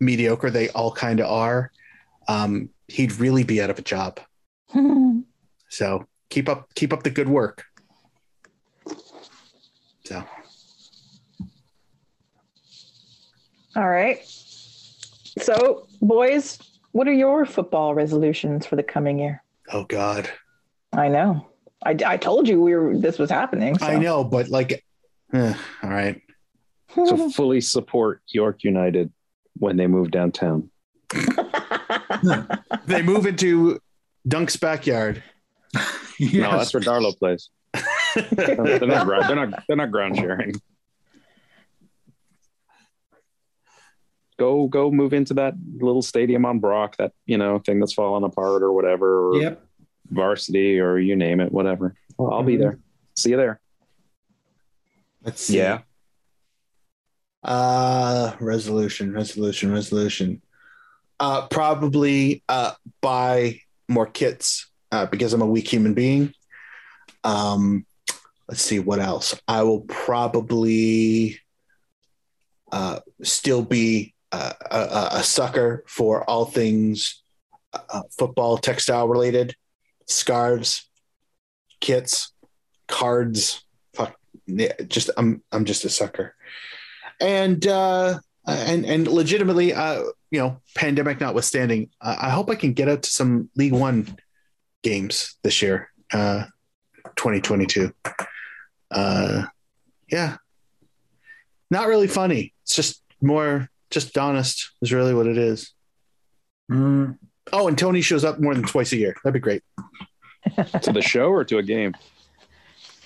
mediocre they all kind of are, um, he'd really be out of a job. So keep up, keep up the good work. So All right. So, boys, what are your football resolutions for the coming year? Oh god, I know. I, I told you we were this was happening. so. I know, but like, eh, all right, So fully support York United when they move downtown. they move into Dunk's backyard. yes. No, that's where Darlo plays. they're, not, they're not. They're not ground sharing. Go, go, move into that little stadium on Brock. That you know thing that's falling apart or whatever, or Yep. varsity or you name it, whatever. Well, I'll be Mhm. there. See you there. Let's see. Yeah. Uh, resolution, resolution, resolution. Uh, probably uh, buy more kits uh, because I'm a weak human being. Um, let's see what else. I will probably uh, still be a, a- sucker for all things uh, football textile related, scarves, kits, cards. Fuck, yeah, just I'm I'm just a sucker. And uh and and legitimately uh you know pandemic notwithstanding i hope i can get out to some league one games this year uh 2022 uh yeah. Not really funny. It's just more just honest is really what it is Mm. oh and tony shows up more than twice a year that'd be great To the show or to a game?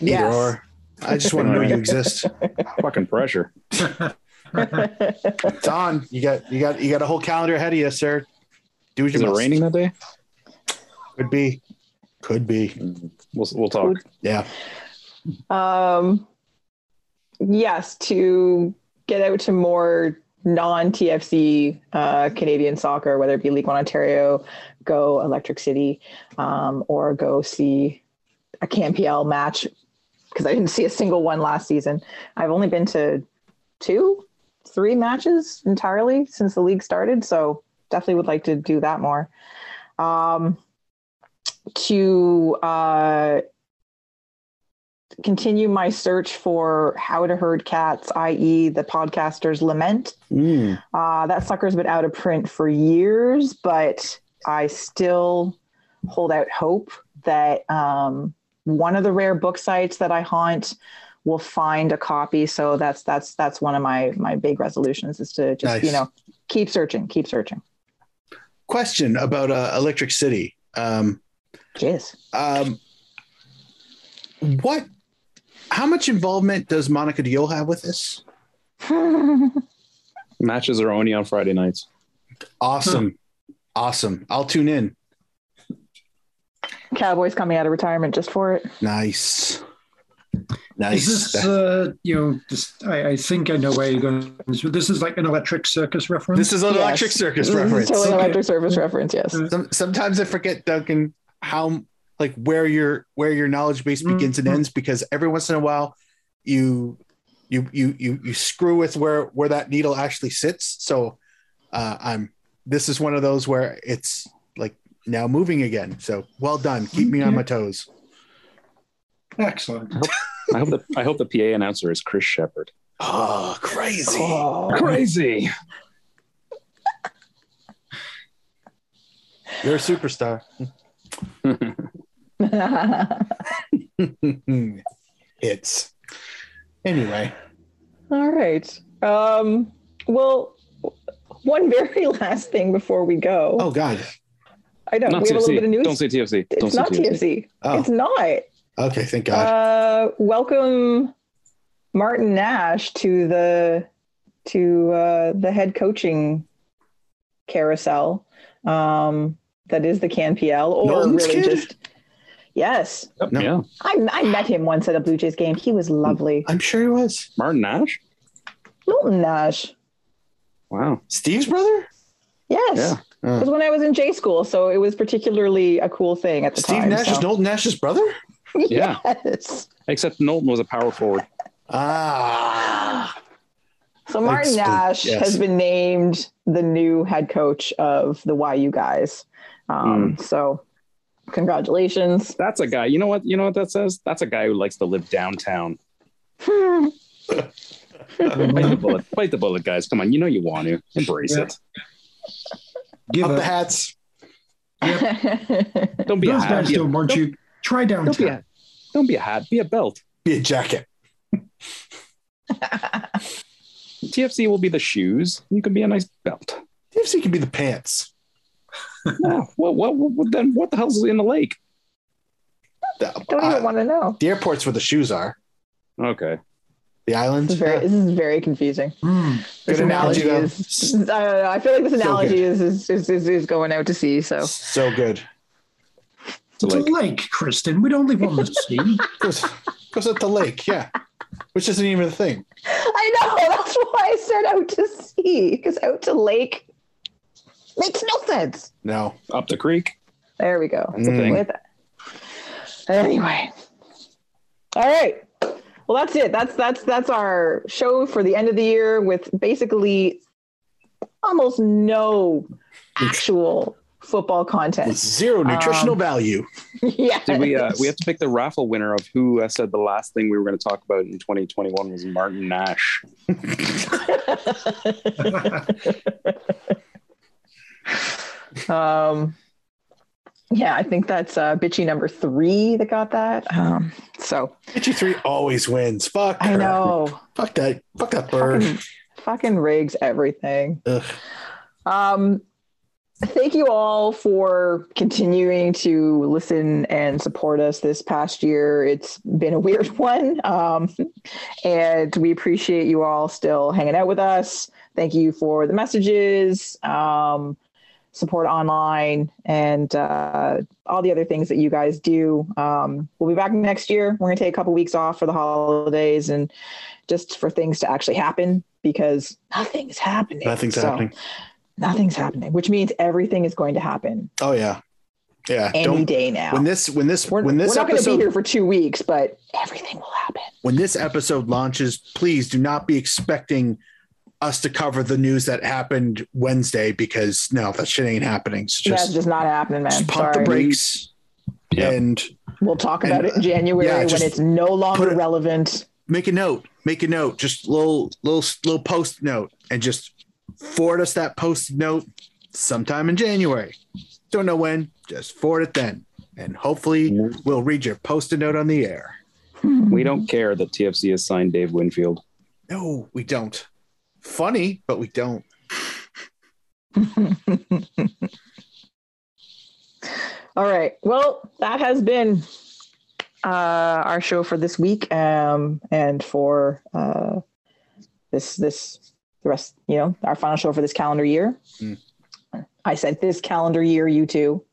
either Yes. or i just want to know you exist Fucking pressure. it's on you got you got you got a whole calendar ahead of you sir do what you Is it raining that day? could be could be We'll we'll talk. Yeah. um, yes, to get out to more non TFC uh, Canadian soccer, whether it be League One Ontario, go Electric City, um, or go see a CanPL match because I didn't see a single one last season. I've only been to two, three matches entirely since the league started, so definitely would like to do that more. Um, to uh, continue my search for how to herd cats, i.e., the podcaster's lament. Mm. Uh, that sucker's been out of print for years, but I still hold out hope that um, one of the rare book sites that I haunt will find a copy. So that's that's that's one of my my big resolutions is to just Nice. you know keep searching, keep searching. Question about uh, Electric City. Um, Jeez. um, what? How much involvement does Monika Deol have with this? Matches are only on Friday nights. Awesome, awesome. I'll tune in. Cowboys coming out of retirement just for it. Nice, nice. Is this, uh, you know, this, I, I think I know where you're going. This is like an electric circus reference. This is an Yes. Electric Circus This is reference. Totally Okay. electric service reference, yes. Some, sometimes I forget, Duncan, how like where your where your knowledge base begins and Mhm. ends because every once in a while you you you you you screw with where where that needle actually sits. So uh, I'm this is one of those where it's like now moving again. So well done. Keep me on my toes. excellent. I hope the I hope the PA announcer is Chris Sheppard. Oh, crazy. Oh. Crazy. You're a superstar. it's anyway. All right. Um, well, one very last thing before we go. Oh God. I know Not we have a little bit of news. Don't say TFC. Don't it's say not TFC. Oh. It's not. Okay, thank God. Uh, welcome, Martin Nash, to the to uh, the head coaching carousel. Um, that is the CanPL, or Knowlton's really kid? just yes. Yep, No. Yeah. I, I met him once at a Blue Jays game. He was lovely. I'm sure he was. Martin Nash. Milton Nash. Wow. Steve's brother? Yes. Yeah. It was when I was in J school, so it was particularly a cool thing at the Steve time. Steve Nash is so. Knowlton Nash's brother? Yeah. Yes. Except Knowlton was a power forward. Ah. So Martin Explain- Nash yes. has been named the new head coach of the YU guys. Um, So congratulations. That's a guy. You know what? You know what that says? That's a guy who likes to live downtown. Bite the bullet. Bite the bullet, guys. Come on. You know you want to embrace Yeah. it. Give Up the it. hats. Don't be a hat. guys Be don't want don't, you. Try don't be downtown. a don't be a hat. Be a belt. Be a jacket. TFC will be the shoes. You can be a nice belt. TFC can be the pants. Yeah. What, what, what, then what the hell's in the lake? The, Don't uh, even want to know. the airport's where the shoes are. Okay. The This is very, Yeah. this is very confusing. This Good analogy, though. is, I don't know. I feel like this analogy good. is, is, is, is, is going out to sea. So So good. So It's like, a lake, Kristen. We don't live on the sea. Goes, goes at the lake, yeah. Which isn't even a thing. I know that's why I said out to sea because out to lake makes no sense. No. up the creek. There we go. That's the thing. Anyway, all right. Well, that's it. That's that's that's our show for the end of the year with basically almost no actual football With content. zero nutritional Um, value. yeah. Did we? Uh, we have to pick the raffle winner of who uh, said the last thing we were going to talk about in 2021 was Martin Nash. um, yeah, I think that's uh, bitchy number three that got that. Um, so bitchy three always wins. Fuck. I her. know. Fuck that. Fuck that bird. Fucking, fucking rigs everything. Ugh. Um, thank you all for continuing to listen and support us this past year. It's been a weird one. Um, and we appreciate you all still hanging out with us. Thank you for the messages. Um, support online and uh, all the other things that you guys do. Um, we'll be back next year. We're going to take a couple weeks off for the holidays and just for things to actually happen because nothing's happening. Nothing's So, happening. Nothing's happening, which means everything is going to happen Oh yeah, yeah. any day now. when this when this we're, when this we're not going to be here for two weeks, but everything will happen. when this episode launches, please do not be expecting us to cover the news that happened Wednesday because no, that shit ain't happening. So That's just, just not happening, man. just pump Sorry. the brakes Yeah. and We'll talk about And, it in January yeah, when it's no longer put it- relevant. make a note. Make a note. Just little little little post note and just forward us that post note sometime in January. Don't know when. Just forward it then, and hopefully we'll read your post-it note on the air. We don't care that TFC has signed Dave Winfield. No, we don't. Funny, but we don't. All right. Well, that has been uh, our show for this week, um, and for uh, this this the rest. You know, our final show for this calendar year. Mm. I said this calendar year. You too.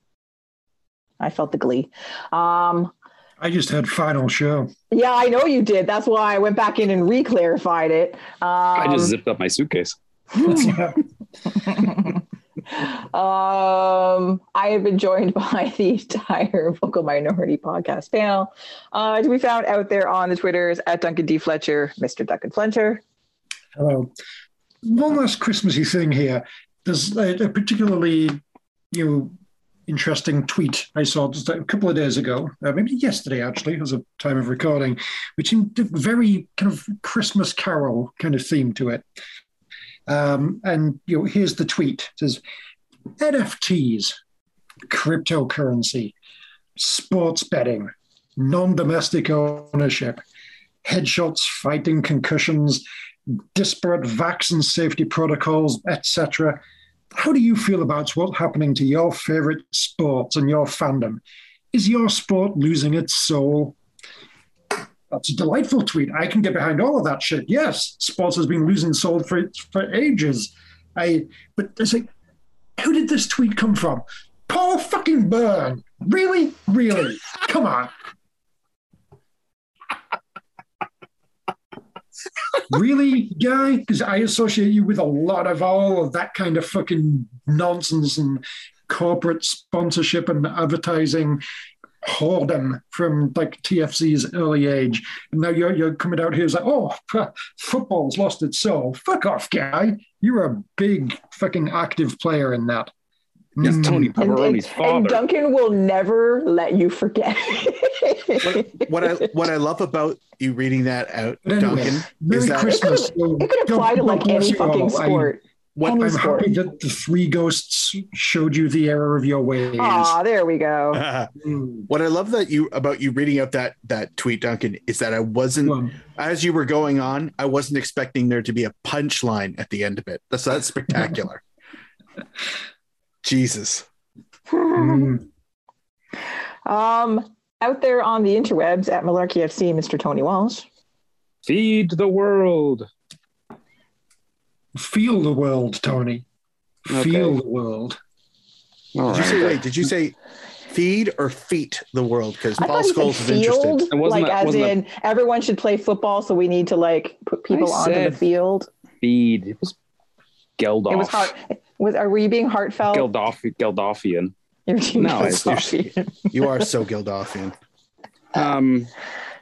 I felt the glee. Um, I just had final show. yeah, I know you did. That's why I went back in and re-clarified it. Um, I just zipped up my suitcase. Um, I have been joined by the entire Vocal Minority podcast panel uh, to be found out there on the Twitters at Duncan D. Fletcher, Mr. Duncan Fletcher. Hello. One last Christmassy thing here. There's a, a particularly, you know, interesting tweet I saw just a couple of days ago, uh, maybe yesterday actually, as a time of recording, which seemed very kind of Christmas carol kind of theme to it. Um, and you know, here's the tweet: it says NFTs, cryptocurrency, sports betting, non-domestic ownership, headshots fighting concussions, disparate vaccine safety protocols, etc. How do you feel about what's happening to your favorite sports and your fandom? Is your sport losing its soul? That's a delightful tweet. I can get behind all of that shit. Yes, sports has been losing soul for for ages. I but it's like, who did this tweet come from? Paul fucking Beirne. Really? Really? Come on. Really, guy? Because I associate you with a lot of all of that kind of fucking nonsense and corporate sponsorship and advertising whoredom from like TFC's early age. And now you're you're coming out here as like, oh, football's lost its soul. Fuck off, guy. You're a big fucking active player in that. It's Mm. Tony And, Pepperoni's and- father. and Duncan will never let you forget. What I what I love about you reading that out, anyway, Duncan, Merry is that Christmas. it could apply to like any you all. fucking I- sport. what any I'm sport. happy that the three ghosts showed you the error of your ways. Ah, there we go. Mm. what I love that you about you reading out that that tweet, Duncan, is that I wasn't Well, as you were going on, I wasn't expecting there to be a punchline at the end of it. That's that's spectacular. Jesus. mm. Um, out there on the interwebs at Malarkey FC, Mr. Tony Walsh. Feed the world. Feel the world, Tony. Okay. Feel the world. All Did you say wait, did you say feed or feet the world? Because Paul thought Scholes is interested. field, It wasn't like that- as wasn't that- in everyone should play football, so we need to like put people I onto the field. Feed. It was Geldof. It was heart. Was are we being heartfelt? Geldof, Geldofian. You're being No, it's- Geldofian. You are so Geldofian. Um,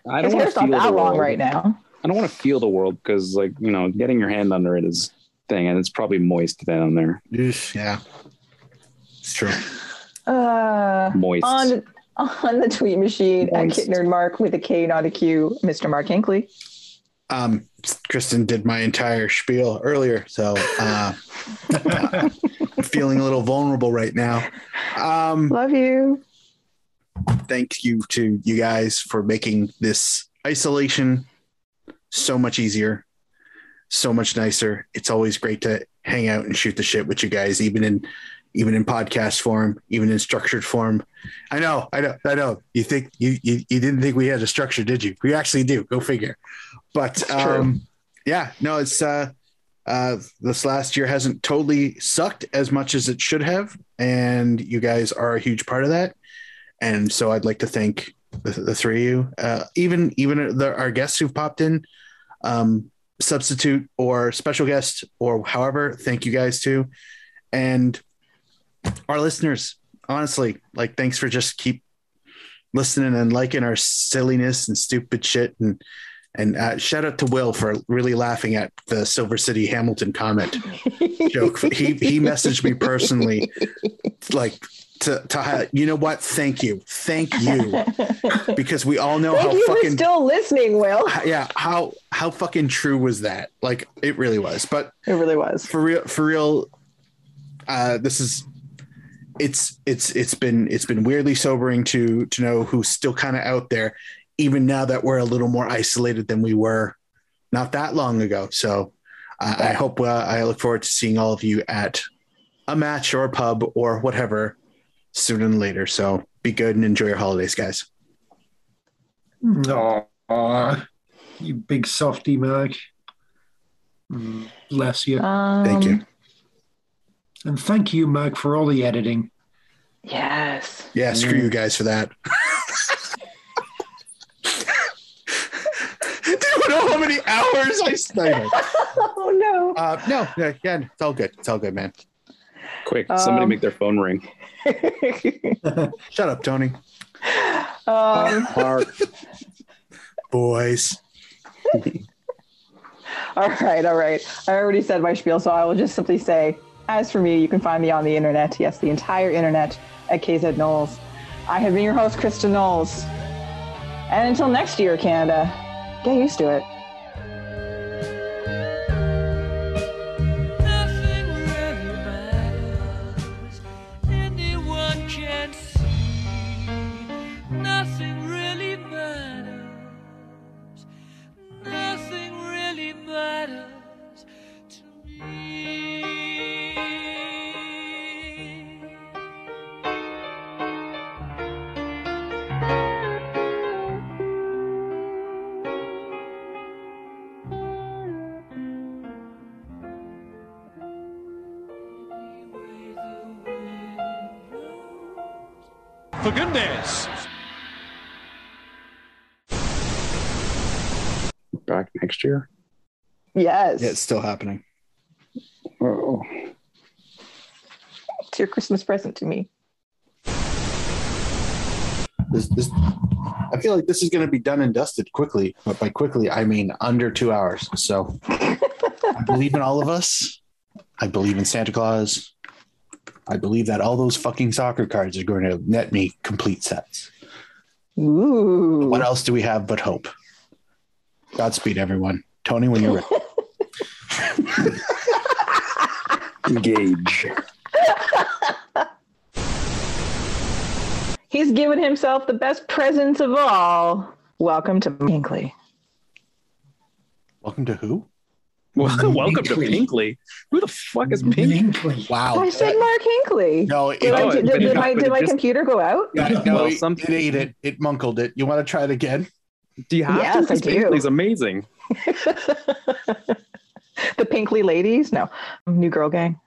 I don't want to feel that the long world. right now. I don't want to feel the world because, like, you know, getting your hand under it is thing, and it's probably moist down there. Yeah. It's true. Uh, Moist. on on the tweet machine Moist. at Kitnerd Mark with a K, not a Q, Mr. Mark Hinkley. Um, Kristin did my entire spiel earlier, so uh, I'm feeling a little vulnerable right now. Um, Love you. thank you to you guys for making this isolation so much easier, so much nicer. It's always great to hang out and shoot the shit with you guys, even in even in podcast form, even in structured form. I know, I know, I know. You think you you, you didn't think we had a structure, did you? We actually do. Go figure. But um, yeah, no, it's uh, Uh, this last year hasn't totally sucked as much as it should have, and you guys are a huge part of that. And so I'd like to thank the, the three of you, uh, even even the, our guests who've popped in, um, substitute or special guest or however. Thank you guys too, and our listeners. Honestly, like thanks for just keep listening and liking our silliness and stupid shit and and uh, shout out to Will for really laughing at the Silver City Hamilton comment joke. He he messaged me personally, like to to. You know what? Thank you, thank you, because we all know Thank how you for fucking still listening, Will. yeah how how fucking true was that? Like it really was. But It really was. for real for real uh this is it's it's it's been it's been weirdly sobering to to know who's still kind of out there even now that we're a little more isolated than we were not that long ago so uh, i hope uh, i look forward to seeing all of you at a match or a pub or whatever sooner than later so be good and enjoy your holidays guys Aw, you big softy, Mark. Mm, Bless you. thank you Um, And thank you, Mark, for all the editing. Yes. yeah screw you guys for that do you know how many hours i spent Oh no. Uh, no, yeah, yeah, it's all good. It's all good, man. Quick, somebody Um, make their phone ring. Shut up, Tony. um, Mark, Boys. all right, all right. I already said my spiel, so I will just simply say, as for me, you can find me on the internet. Yes, the entire internet at KZ Knowles. I have been your host, Kristin Knowles. And until next year, Canada, get used to it. Year. Yes. Yeah, it's still happening. Oh, It's your Christmas present to me. This, this, I feel like this is going to be done and dusted quickly, but by quickly, I mean under two hours. So I believe in all of us. I believe in Santa Claus. I believe that all those fucking soccer cards are going to net me complete sets. Ooh. What else do we have but hope? Godspeed, everyone. Tony, when you're ready. engage. He's given himself the best presents of all. Welcome to Hinkley. Welcome to who? Well, welcome to Pinkley. Pinkley. Who the fuck is Pinkley? Pinkley. Wow. I said Mark Hinkley. no, it, Did, I, did, did it- my, did my just- computer go out? yeah, no, Well, it, some- it ate it. It munkled it. You want to try it again? Do you have Yes, to? Because do. Pinkley's amazing. The Pinkley ladies? No. New girl gang.